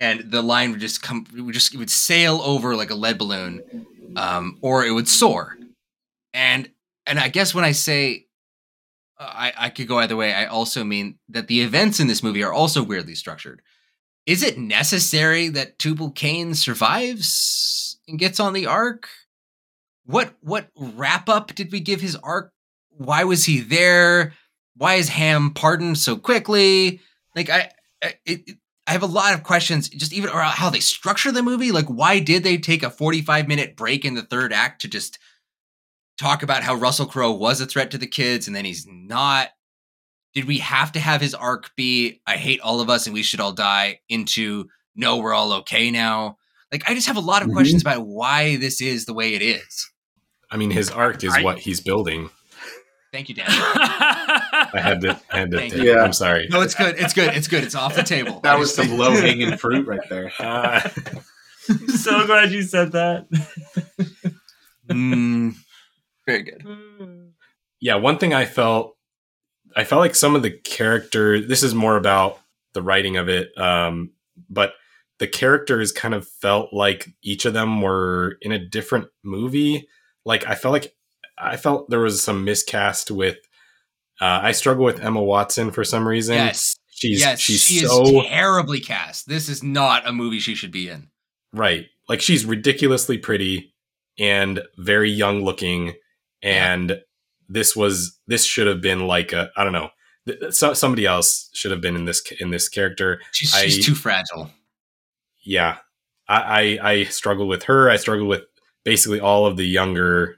and the line would just come, it would just it would sail over like a lead balloon, um, or it would soar, and and I guess when I say Uh, I I could go either way, I also mean that the events in this movie are also weirdly structured. Is it necessary that Tubal Cain survives and gets on the ark? What what wrap up did we give his arc? Why was he there? Why is Ham pardoned so quickly? Like I, I, it, I have a lot of questions, just even around how they structure the movie. Like, why did they take a forty-five minute break in the third act to just talk about how Russell Crowe was a threat to the kids and then he's not? Did we have to have his arc be "I hate all of us and we should all die" into "No, we're all okay now"? Like, I just have a lot of Mhm. questions about why this is the way it is. i mean his arc is I- what he's building Thank you, Dan. i had to i had to Thank take you. it. i'm sorry No, it's good. It's good. It's good. It's off the table. That was some low hanging fruit right there. Uh, so glad you said that. Mm, very good. yeah one thing i felt i felt like some of the character this is more about the writing of it um but the characters kind of felt like each of them were in a different movie like i felt like i felt there was some miscast with uh, i struggle with emma watson for some reason Yes. she's yes. she's she so is terribly cast. This is not a movie she should be in. Right. Like she's ridiculously pretty and very young looking. And this was this should have been like a I don't know. th- So, somebody else should have been in this in this character. She's, I- she's too fragile. Yeah. I, I I struggled with her. I struggle with basically all of the younger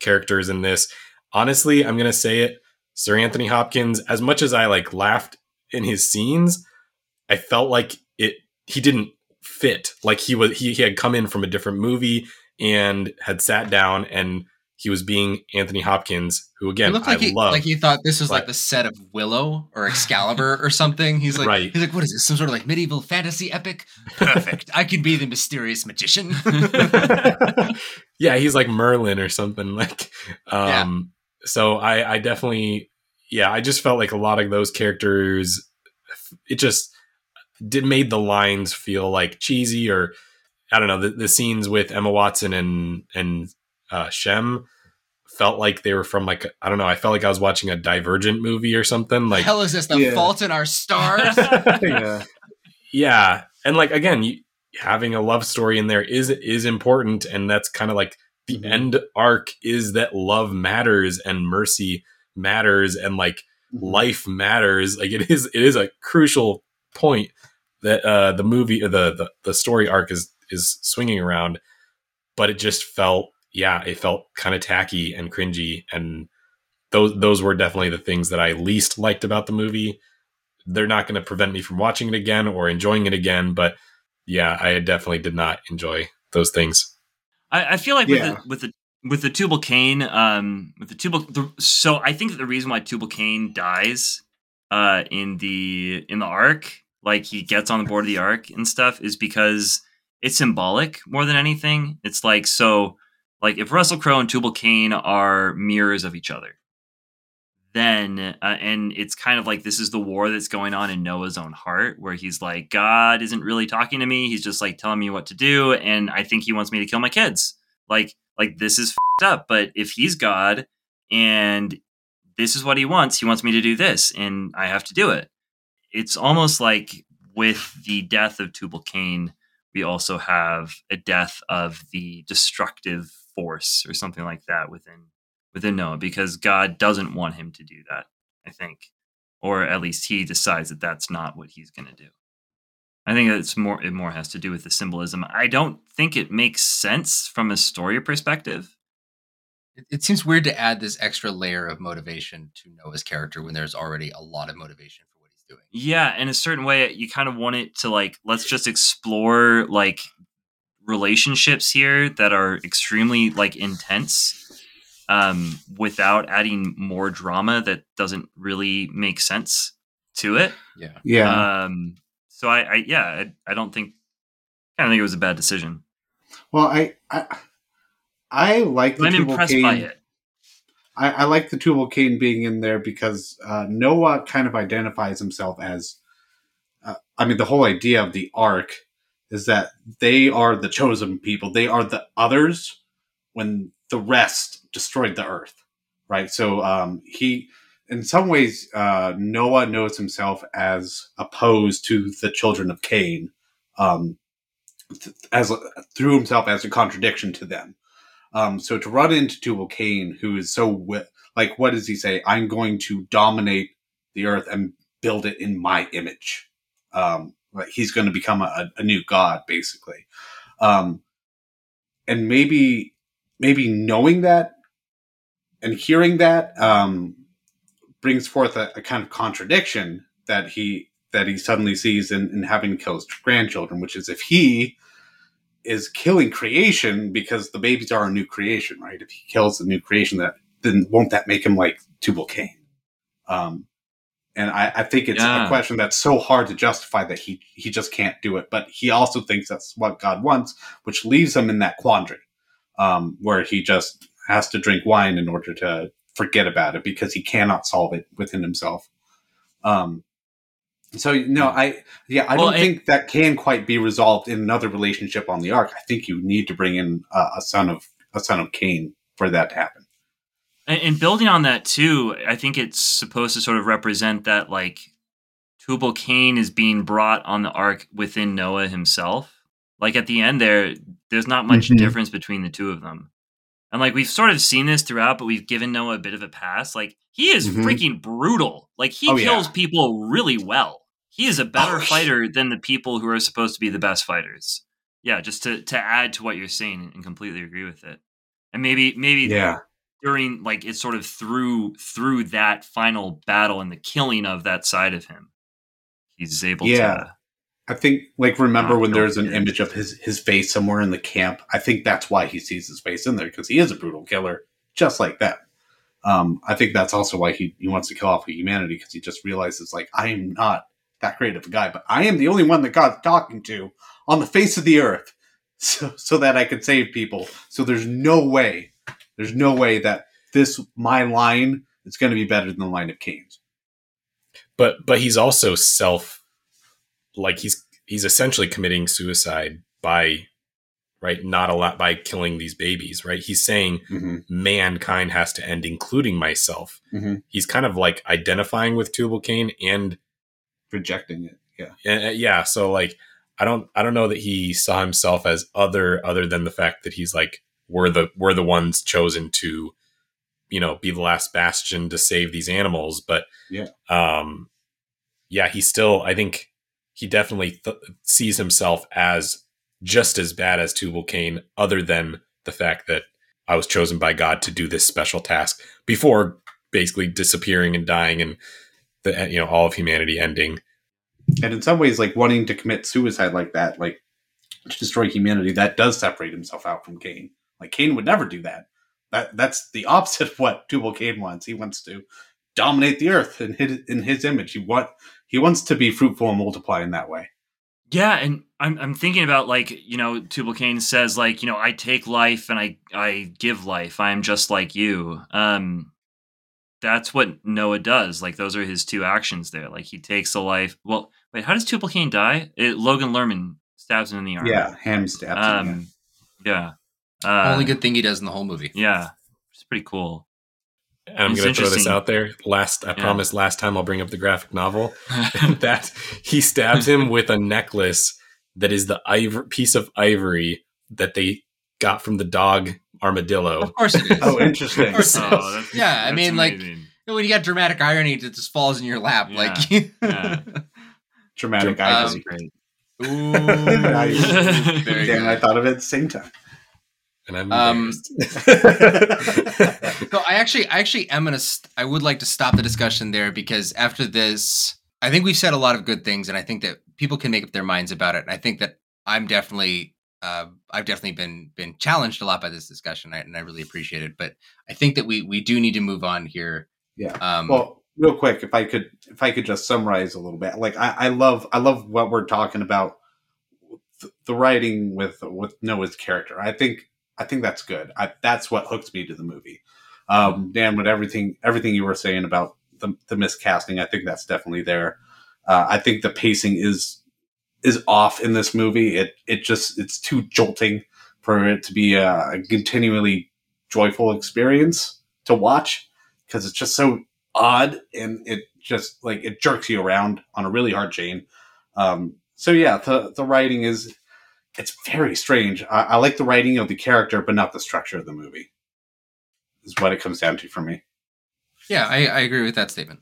characters in this. Honestly, I'm gonna say it. Sir Anthony Hopkins, as much as I like laughed in his scenes, I felt like it he didn't fit. Like he was he, he had come in from a different movie and had sat down and he was being Anthony Hopkins, who again looked like I he, love. like he thought this was like the set of Willow or Excalibur or something. He's like, Right. he's like, what is this? Some sort of like medieval fantasy epic? Perfect. I could be the mysterious magician. yeah, he's like Merlin or something like um so I I definitely yeah, I just felt like a lot of those characters, it just did made the lines feel like cheesy or I don't know the, the scenes with Emma Watson and and uh, Shem felt like they were from like I don't know. I felt like I was watching a Divergent movie or something. Like hell is this the Yeah. fault in our stars? yeah. yeah, and like again, you, having a love story in there is is important, and that's kind of like the Mhm. end arc is that love matters and mercy matters and like life matters. Like it is it is a crucial point that uh the movie or the the, the story arc is is swinging around, but it just felt yeah, it felt kind of tacky and cringy and those those were definitely the things that I least liked about the movie. They're not going to prevent me from watching it again or enjoying it again, but yeah, I definitely did not enjoy those things. I, I feel like Yeah. with the with the with the Tubal Cain, um, with the Tubal, the, so I think that the reason why Tubal Cain dies, uh, in the in the ark, like he gets on the board of the ark and stuff, is because it's symbolic more than anything. It's like so, like if Russell Crowe and Tubal Cain are mirrors of each other, then uh, and it's kind of like this is the war that's going on in Noah's own heart, where he's like, God isn't really talking to me; he's just like telling me what to do, and I think he wants me to kill my kids. Like, like this is up. But if he's God and this is what he wants, he wants me to do this, and I have to do it. It's almost like with the death of Tubal Cain, we also have a death of the destructive force or something like that within within Noah because God doesn't want him to do that, I think. Or at least he decides that that's not what he's going to do. I think it's more it more has to do with the symbolism. I don't think it makes sense from a story perspective. it, it seems weird to add this extra layer of motivation to Noah's character when there's already a lot of motivation for what he's doing. Yeah, in a certain way you kind of want it to like let's just explore like relationships here that are extremely like intense um without adding more drama that doesn't really make sense to it. Yeah. Yeah. Um, so I, I yeah, I, I don't think I don't think it was a bad decision. well, I, I I like the I'm Tubal impressed Cain. by it. I, I like the Tubal Cain being in there because uh, Noah kind of identifies himself as. Uh, I mean, the whole idea of the ark is that they are the chosen people. They are the others when the rest destroyed the earth, right? So um, he, in some ways, uh, Noah knows himself as opposed to the children of Cain, um, th- as through himself as a contradiction to them. Um, so to run into Tubal Cain, who is so wi- like, what does he say? I'm going to dominate the earth and build it in my image. Um, like he's going to become a, a new god, basically. Um, and maybe, maybe knowing that and hearing that um, brings forth a, a kind of contradiction that he that he suddenly sees in, in having to kill his grandchildren, which is if he is killing creation because the babies are a new creation, right? If he kills the new creation, that then won't that make him like Tubal Cain? Um, and I, I think it's Yeah. a question that's so hard to justify that he he just can't do it. But he also thinks that's what God wants, which leaves him in that quandary um, where he just has to drink wine in order to forget about it because he cannot solve it within himself. Um, so no, I yeah, I Well, don't think that can quite be resolved in another relationship on the ark. I think you need to bring in a, a son of a son of Cain for that to happen. And, and building on that too, I think it's supposed to sort of represent that like Tubal Cain is being brought on the ark within Noah himself. Like at the end there, there's not much Mhm. difference between the two of them. And like we've sort of seen this throughout, but we've given Noah a bit of a pass. Like he is Mhm. freaking brutal. Like he Oh, yeah. kills people really well. He is a better Oh, fighter than the people who are supposed to be the best fighters. Yeah, just to to add to what you're saying and completely agree with it. And maybe maybe Yeah, during like it's sort of through through that final battle and the killing of that side of him he's able Yeah. to I think like remember when there's an image of his his face somewhere in the camp. I think that's why he sees his face in there because he is a brutal killer, just like that. Um, I think that's also why he, he wants to kill off humanity because he just realizes like I am not that great of a guy, but I am the only one that God's talking to on the face of the earth, so so that I could save people. So there's no way, there's no way that this my line is going to be better than the line of Cain's. but but he's also self like he's he's essentially committing suicide by right not a lot by killing these babies right he's saying Mm-hmm. mankind has to end including myself Mhm. he's kind of like identifying with tubal cain and Rejecting it. Yeah. uh, yeah so like i don't i don't know that he saw himself as other other than the fact that he's like we're the we're the ones chosen to you know be the last bastion to save these animals but Yeah. um yeah he still i think he definitely th- sees himself as just as bad as tubal cain other than the fact that i was chosen by god to do this special task before basically disappearing and dying and the you know all of humanity ending And in some ways, like wanting to commit suicide like that, like to destroy humanity, that does separate himself out from Cain. Like Cain would never do that. That that's the opposite of what Tubal Cain wants. He wants to dominate the earth in his in his image. He want he wants to be fruitful and multiply in that way. Yeah, and I'm I'm thinking about like you know Tubal Cain says like you know I take life and I I give life. I am just like you. Um, that's what Noah does. Like those are his two actions there. Like he takes a life. Well, wait, how does Tubal Cain die? It, Logan Lerman stabs him in the arm. Yeah, ham stabs. him, Um, yeah. Uh, Only good thing he does in the whole movie. Yeah, it's pretty cool. And I'm going to throw this out there. Last, I Yeah. promise, last time I'll bring up the graphic novel that he stabs him with a necklace that is the ivor- piece of ivory that they got from the dog armadillo. Of course it is. Oh, interesting. Of course it is. Oh, that's- yeah, I that's mean, like when you got dramatic irony, it just falls in your lap. Yeah. Like, Yeah. Dramatic Um, irony. great. ooh, Nice. very Damn, good. I thought of it at the same time. And I'm Um. So I actually, I actually am gonna. St- I would like to stop the discussion there because after this, I think we've said a lot of good things, and I think that people can make up their minds about it. And I think that I'm definitely, uh, I've definitely been been challenged a lot by this discussion, and I really appreciate it. But I think that we we do need to move on here. Yeah. Um, Well, real quick, if I could, if I could just summarize a little bit, like I, I love, I love what we're talking about, the, the writing with with Noah's character. I think, I think that's good. I, that's what hooked me to the movie. Um, Dan, with everything, everything you were saying about the, the miscasting, I think that's definitely there. Uh, I think the pacing is is off in this movie. It it just it's too jolting for it to be a, a continually joyful experience to watch because it's just so odd and it just like it jerks you around on a really hard chain. Um, so yeah, the the writing is it's very strange. I, I like the writing of the character, but not the structure of the movie. Is what it comes down to for me. yeah, I, I agree with that statement.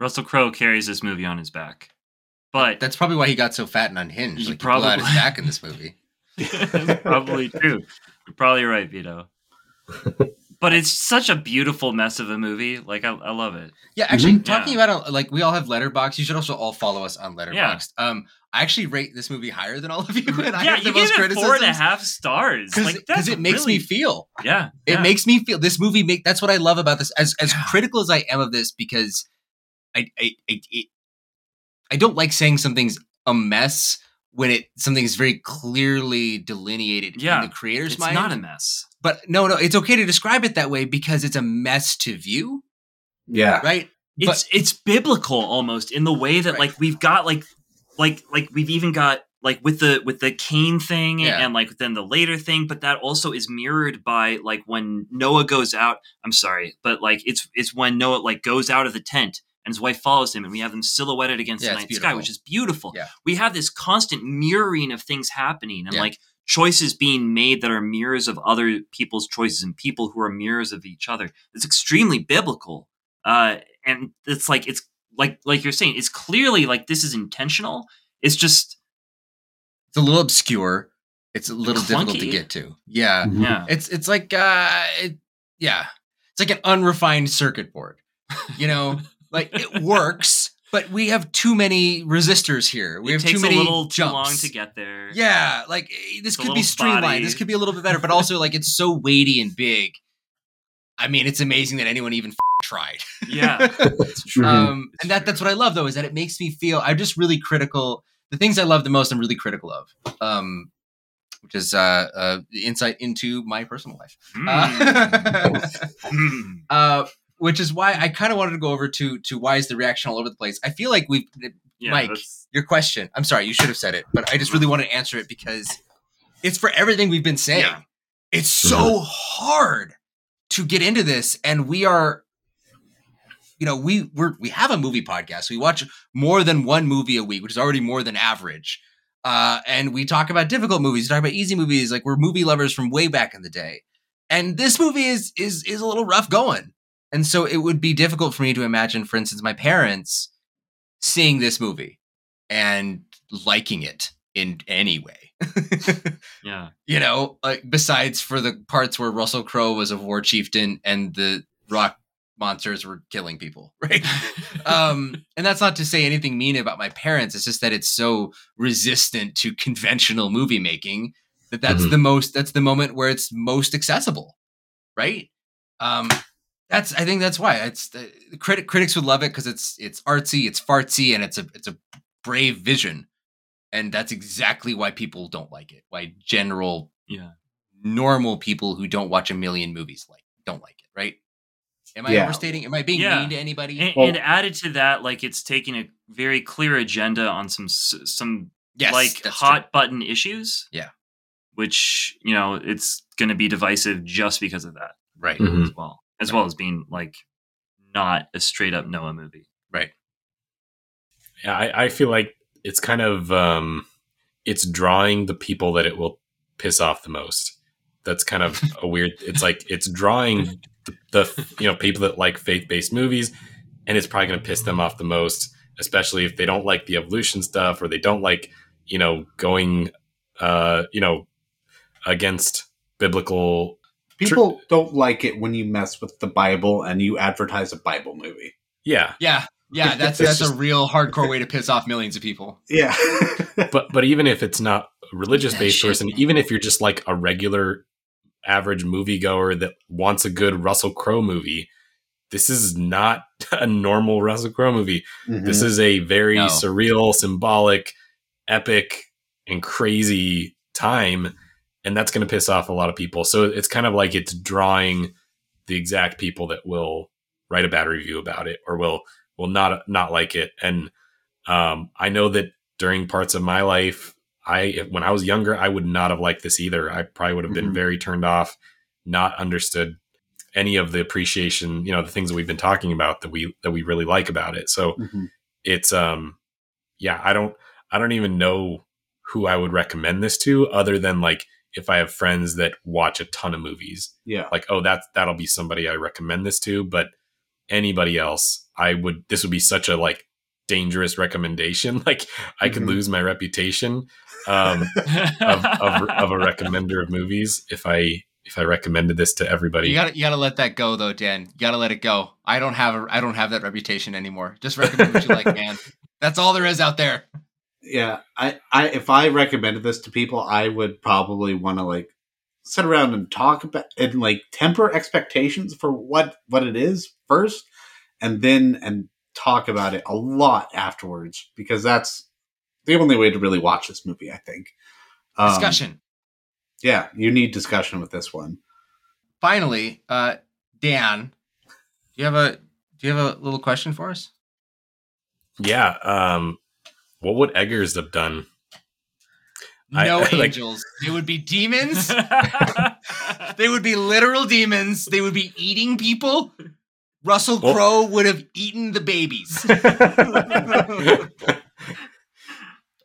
Russell Crowe carries this movie on his back, but That's probably why he got so fat and unhinged. You Like he blew out his back in this movie. That's probably true. You're probably right, Vito. but it's such a beautiful mess of a movie. Like I, I love it. Yeah, actually, Mhm. talking Yeah. about like we all have Letterboxd. You should also all follow us on Letterboxd. Um, I actually rate this movie higher than all of you, and I yeah, have the you gave most it four and a criticisms half stars. because Like that's it makes really- me feel. Yeah, It makes me feel. This movie make that's what I love about this. As as Yeah. critical as I am of this, because I I I, it, I don't like saying something's a mess when it something's very clearly delineated Yeah, in the creator's It's mind. not a mess. But no, no, it's okay to describe it that way because it's a mess to view, Yeah, right? It's it's biblical almost in the way that Right. like we've got like like like we've even got like with the with the Cain thing Yeah. and like then the later thing, but that also is mirrored by like when Noah goes out. I'm sorry, but like it's it's when Noah like goes out of the tent and his wife follows him, and we have them silhouetted against Yeah, the it's night sky, which is beautiful. Yeah. We have this constant mirroring of things happening and Yeah. like choices being made that are mirrors of other people's choices and people who are mirrors of each other. It's extremely biblical. Uh, and it's like it's like like you're saying, it's clearly like this is intentional. It's just It's a little obscure. It's a little difficult to get to. Yeah. Mhm. yeah. It's it's like uh it, yeah. It's like an unrefined circuit board. You know, like it works, but we have too many resistors here. We it have takes too many a little jumps. too long to get there. Yeah, like eh, this It's could be streamlined. spotty. This could be a little bit better, but also like it's so weighty and big. I mean, it's amazing that anyone even f- tried. Yeah. It's true. Um, and that that's what I love though is that it makes me feel I'm just really critical. The things I love the most, I'm really critical of. Um, which is uh, uh, insight into my personal life. Mm. Uh, Mm. uh, which is why I kind of wanted to go over to to why is the reaction all over the place. I feel like we've Yeah, Mike. that's- your question. I'm sorry, you should have said it, but I just really want to answer it because it's for everything we've been saying. Yeah. It's so hard to get into this, and we are, you know, we we're we have a movie podcast. We watch more than one movie a week, which is already more than average. Uh, and we talk about difficult movies, we talk about easy movies, like we're movie lovers from way back in the day. And this movie is is is a little rough going. And so it would be difficult for me to imagine, for instance, my parents seeing this movie and liking it in any way. yeah. you know, like besides for the parts where Russell Crowe was a war chieftain and the rock monsters were killing people, right? um, and that's not to say anything mean about my parents. It's just that it's so resistant to conventional movie making that that's Mhm. the most. That's the moment where it's most accessible, right? Um, that's I think that's why it's the critic critics would love it because it's it's artsy, it's fartsy, and it's a it's a brave vision, and that's exactly why people don't like it. Why general Yeah. normal people who don't watch a million movies like don't like it, right? Am I Yeah. overstating? Am I being Yeah. mean to anybody? And, Well- and added to that, like it's taking a very clear agenda on some some yes, like that's hot button issues. Yeah. Which you know it's going to be divisive just because of that true. right. Mhm. as well, as well as being like not a straight up Noah movie. Right. Yeah, I, I feel like it's kind of um, it's drawing the people that it will piss off the most. That's kind of a weird. It's like it's drawing the, the you know people that like faith based movies, and it's probably going to piss them off the most, especially if they don't like the evolution stuff or they don't like you know going uh, you know against biblical. People don't like it when you mess with the Bible and you advertise a Bible movie. Yeah, Yeah, yeah, that's that's just- a real hardcore way to piss off millions of people. Yeah. but but even if it's not a religious based That shit. person, even if you're just like a regular average moviegoer that wants a good Russell Crowe movie, this is not a normal Russell Crowe movie. This Mhm. is a very No. surreal, symbolic, epic, and crazy time. And that's going to piss off a lot of people. So it's kind of like it's drawing the exact people that will write a bad review about it or will will not not like it. And um, I know that during parts of my life, I when I was younger, I would not have liked this either. I probably would have been Mhm. very turned off, not understood any of the appreciation, you know, the things that we've been talking about that we that we really like about it. So Mhm. it's um yeah, I don't I don't even know who I would recommend this to other than like if I have friends that watch a ton of movies. Yeah. Like, oh, that's that'll be somebody I recommend this to, but anybody else, I would this would be such a like dangerous recommendation. Like I could Mhm. lose my reputation um of, of of a recommender of movies if I if I recommended this to everybody. You gotta you gotta let that go though, Dan. You gotta let it go. I don't have a I don't have that reputation anymore. Just recommend what you like, man. That's all there is out there. Yeah. I, I if I recommended this to people, I would probably want to like sit around and talk about and like temper expectations for what what it is first and then and talk about it a lot afterwards because that's the only way to really watch this movie, I think. Um, Discussion. Yeah, you need discussion with this one. Finally, uh, Dan, do you have a do you have a little question for us? yeah. Um what would Eggers have done? I- No like- angels. they would be demons. they would be literal demons. They would be eating people. Russell Well- Crowe would have eaten the babies.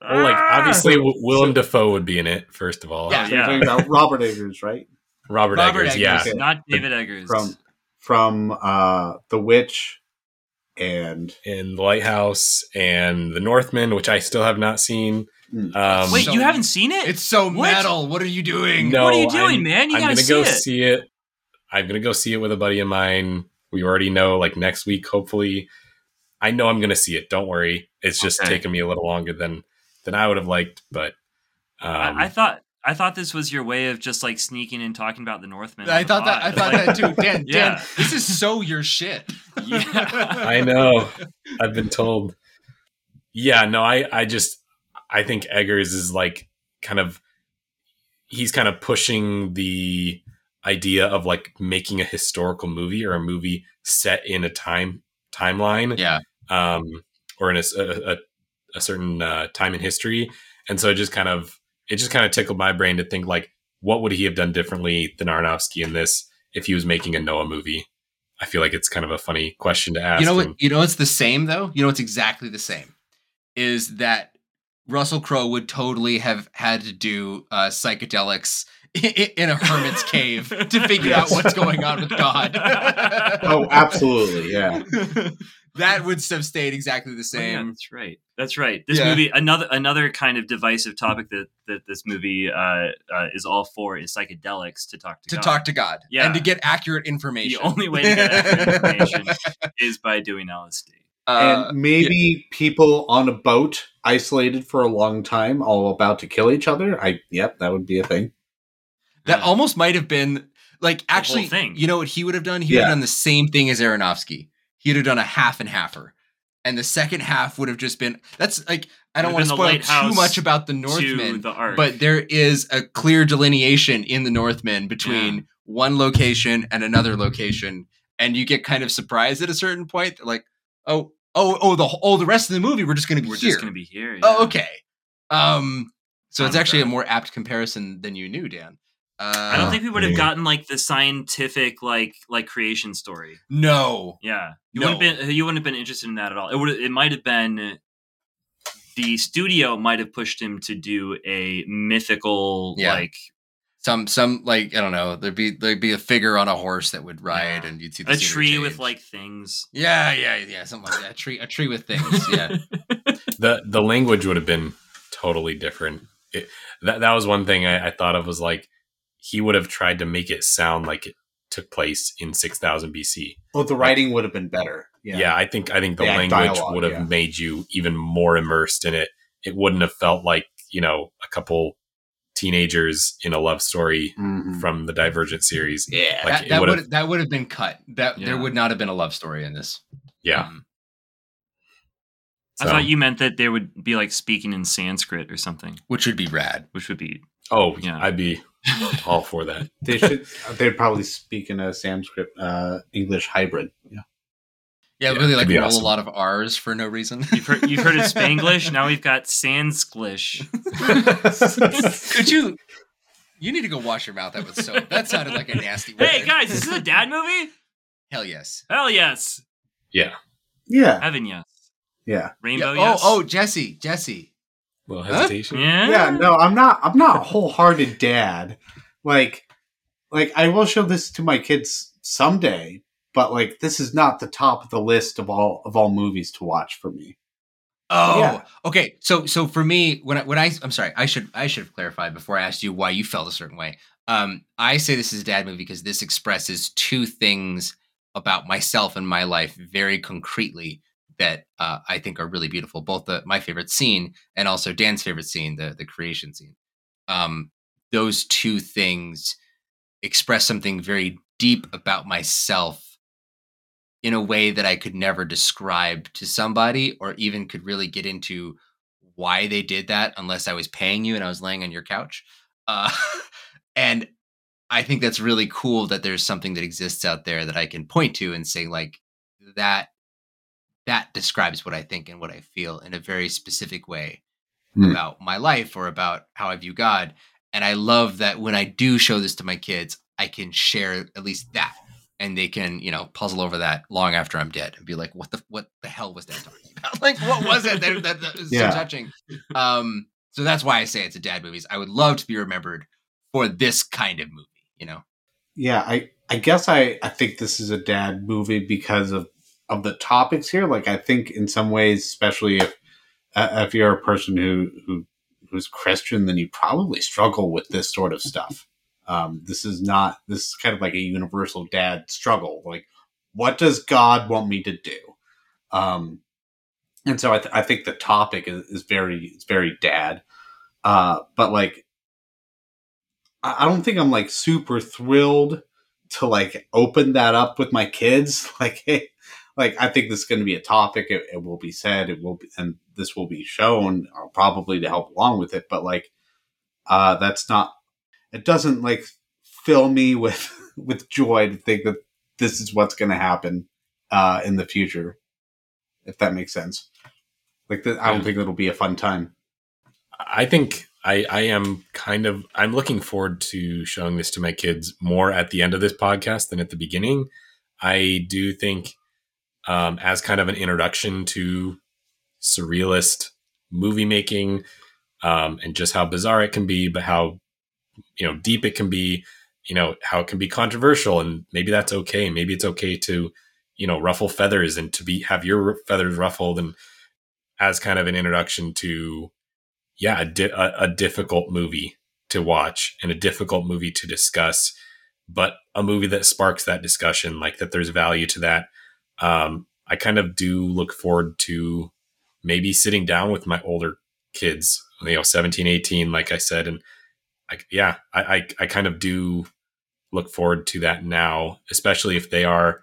Well, like Ah! obviously W- Willem Dafoe would be in it first of all. Yeah. So you're talking about Robert Eggers, right? Robert, Robert Eggers, Eggers. yeah. Okay. not David Eggers. From from uh The Witch and In The Lighthouse and The Northman, which I still have not seen. Mm. Um, Wait, So- you haven't seen it? it's so What? metal. What are you doing? No, what are you doing, I'm- man? You I'm gotta gonna see go it. see it. I'm gonna go see it with a buddy of mine. We already know, like next week, hopefully. I know I'm gonna see it. Don't worry. It's just Okay. taken me a little longer than than I would have liked, but um, I, I thought I thought this was your way of just like sneaking and talking about the Northman. I the thought that I thought Like, that too. Dan, Dan, Yeah. this is so your shit. Yeah. I know. I've been told. Yeah, no, I, I just, I think Eggers is like kind of, he's kind of pushing the idea of like making a historical movie or a movie set in a time timeline Yeah. um, or in a a, a certain uh, time in history. And so it just kind of it just kind of tickled my brain to think like, what would he have done differently than Aronofsky in this if he was making a Noah movie? I feel like it's kind of a funny question to ask. You know what? and- You know it's the same though. You know it's exactly the same is that Russell Crowe would totally have had to do uh, psychedelics in a hermit's cave to figure out what's going on with God. Oh, absolutely, yeah. that would have stayed exactly the Oh, yeah, same. that's right. That's right. This Yeah. movie, another another kind of divisive topic that that this movie uh, uh, is all for is psychedelics to talk to to God. talk to God Yeah. and to get accurate information. The only way to get accurate information is by doing LSD. Uh, and maybe people on a boat isolated for a long time, all about to kill each other. I yep, that would be a thing. that Yeah. almost might have been like actually thing. you know what he would have done he would have done the same thing as aronofsky he'd have done a half and halfer. And the second half would have just been that's like i don't want to spoil too much about the Northman the but there is a clear delineation in the Northman between Yeah. one location and another location. And you get kind of surprised at a certain point like oh oh oh the oh the rest of the movie we're just going to be we're here just going to be here. oh okay. Um so it's actually a more apt comparison than you knew dan uh, I don't think we would have yeah. gotten like the scientific like like creation story. no Yeah, you No. wouldn't been you wouldn't have been interested in that at all. It would it might have been the studio might have pushed him to do a mythical Yeah. like some some like I don't know. There'd be there'd be a figure on a horse that would ride, Yeah. and you'd see the a tree change. with like things. yeah yeah yeah something like that. A tree a tree with things. Yeah, the the language would have been totally different. It, that that was one thing I, I thought of was like he would have tried to make it sound like it took place in 6000 BC. Well, the writing would have been better. Yeah, Yeah, I think I think the Yeah, language dialogue, would have yeah. made you even more immersed in it. It wouldn't have felt like you know a couple teenagers in a love story Mhm. from the Divergent series. yeah. Like, that, that would've- that would have been cut. That there would not have been a love story in this. Yeah, Um, I thought you meant that there would be like speaking in Sanskrit or something, which would be rad. which would be Oh, Yeah. I'd be all for that. They should. they'd probably speak in a Sanskrit uh, English hybrid. Yeah. Yeah, Yeah, really like it'd roll awesome. a lot of R's for no reason. you've heard you've heard of Spanglish. Now we've got Sansglish. Could you? You need to go wash your mouth out with soap. That sounded like a nasty word. Hey guys, this is a dad movie. Hell yes. Hell yes, Yeah, Yeah. Heaven yes, Yeah. Rainbow Yeah, yes. Oh, oh, Jesse. Jesse, Jesse. little Huh? hesitation. yeah, Yeah. No, I'm not. I'm not a wholehearted dad. Like, like I will show this to my kids someday, but like this is not the top of the list of all of all movies to watch for me. Oh, Yeah. okay. So, so for me, when I, when I, I'm sorry, I should, I should have clarified before I asked you why you felt a certain way. Um, I say this is a dad movie because this expresses two things about myself and my life very concretely that uh, I think are really beautiful. Both the my favorite scene and also Dan's favorite scene, the the creation scene. Um, those two things express something very deep about myself in a way that I could never describe to somebody or even could really get into why they did that unless I was paying you and I was laying on your couch. Uh, and I think that's really cool that there's something that exists out there that I can point to and say like that that describes what I think and what I feel in a very specific way Hmm. about my life or about how I view God. And I love that when I do show this to my kids, I can share at least that and they can you know puzzle over that long after I'm dead and be like, what the what the hell was that talking about? like, what was it that, that, that was Yeah. so touching? Um, so that's why I say it's a dad movies. I would love to be remembered for this kind of movie. You know, Yeah, I I guess I I think this is a dad movie because of of the topics here. Like I think in some ways, especially if uh, if you're a person who who who's Christian, then you probably struggle with this sort of stuff. Um, this is not this is kind of like a universal dad struggle. Like, what does God want me to do? Um, and so I, th- I think the topic is, is very it's very dad. Uh, but like I I don't think I'm like super thrilled to like open that up with my kids. Like, hey, like I think this is going to be a topic. It, it will be said. It will be, and this will be shown, or probably to help along with it. But like, uh, that's not. It doesn't like fill me with with joy to think that this is what's going to happen uh, in the future, if that makes sense. Like, the, I don't think it'll be a fun time. I think I, I am kind of I'm looking forward to showing this to my kids more at the end of this podcast than at the beginning. I do think um, as kind of an introduction to surrealist movie making um, and just how bizarre it can be, but how you know deep it can be. You know how it can be controversial, and maybe that's okay. Maybe it's okay to you know ruffle feathers and to be have your feathers ruffled, and as kind of an introduction to yeah a, di- a, a difficult movie to watch and a difficult movie to discuss, but a movie that sparks that discussion, like that there's value to that. Um, I kind of do look forward to maybe sitting down with my older kids, you know, 17, 18, like I said. And I, yeah, I, I, I kind of do look forward to that now, especially if they are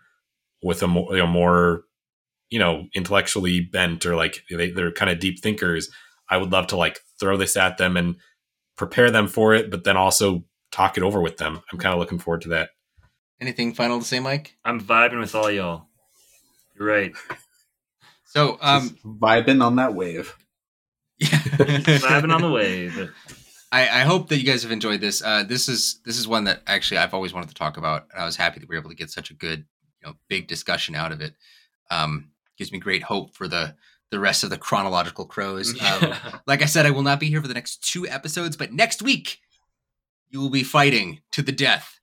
with a more, you know, more, you know, intellectually bent or like they, they're kind of deep thinkers. I would love to like throw this at them and prepare them for it, but then also talk it over with them. I'm kind of looking forward to that. Anything final to say, Mike? I'm vibing with all y'all. You're right. So, um, Just vibing on that wave. yeah. vibing on the wave. I, I hope that you guys have enjoyed this. Uh, this is this is one that actually I've always wanted to talk about, and I was happy that we were able to get such a good, you know, big discussion out of it. Um, gives me great hope for the the rest of the chronological crows. Um, like I said, I will not be here for the next two episodes, but next week you will be fighting to the death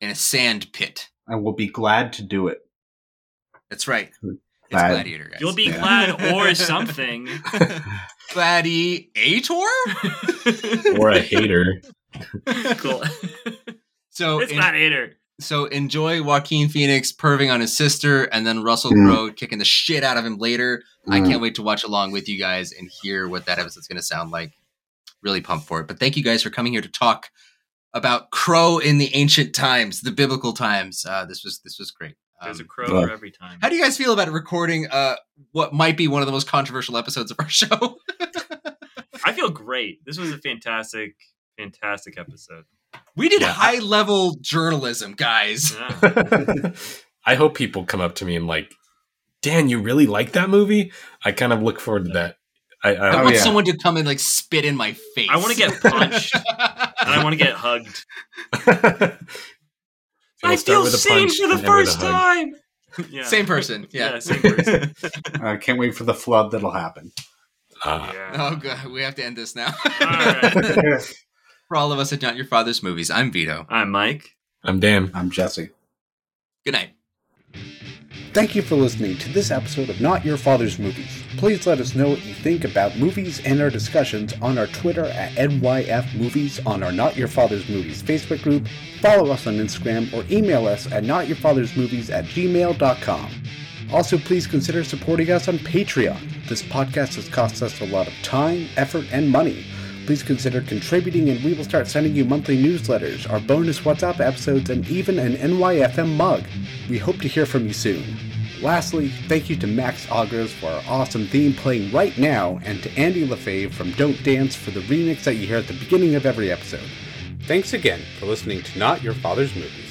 in a sand pit. I will be glad to do it. That's right. It's Glad. Gladiator, guys. You'll be Yeah. glad or something. Gladiator. Or a hater. cool. so it's in- Gladiator. So enjoy Joaquin Phoenix perving on his sister, and then Russell Mm. Crowe kicking the shit out of him later. I Mm. can't wait to watch along with you guys and hear what that episode's going to sound like. Really pumped for it. But thank you guys for coming here to talk about Crowe in the ancient times, the biblical times. Uh, this was this was great. There's a Um, crow yeah. for every time. how do you guys feel about recording uh, what might be one of the most controversial episodes of our show? I feel great. This was a fantastic, fantastic episode. we did Yeah, high level journalism, guys. Yeah. I hope people come up to me and like, Dan, you really like that movie? I kind of look forward to that. I, I I, Oh, want yeah. someone to come and like spit in my face. I want to get punched and I want to get hugged. We'll I feel with seen for the and end with a first time. Yeah. Same person. Yeah. Yeah, same person. I can't wait for the flood that'll happen. Uh, Yeah. oh god, we have to end this now. right. For all of us at Not Your Father's Movies, I'm Vito. I'm Mike. I'm Dan. I'm Jesse. Good night. Thank you for listening to this episode of Not Your Father's Movies. Please let us know what you think about movies and our discussions on our Twitter at NYF Movies, on our Not Your Father's Movies Facebook group, follow us on Instagram, or email us at notyourfathersmovies at gmail.com. Also, please consider supporting us on Patreon. This podcast has cost us a lot of time, effort, and money. Please consider contributing, and we will start sending you monthly newsletters, our bonus WhatsApp episodes, and even an NYFM mug. We hope to hear from you soon. Lastly, thank you to Max Agros for our awesome theme playing right now, and to Andy LaFave from Don't Dance for the remix that you hear at the beginning of every episode. Thanks again for listening to Not Your Father's Movies.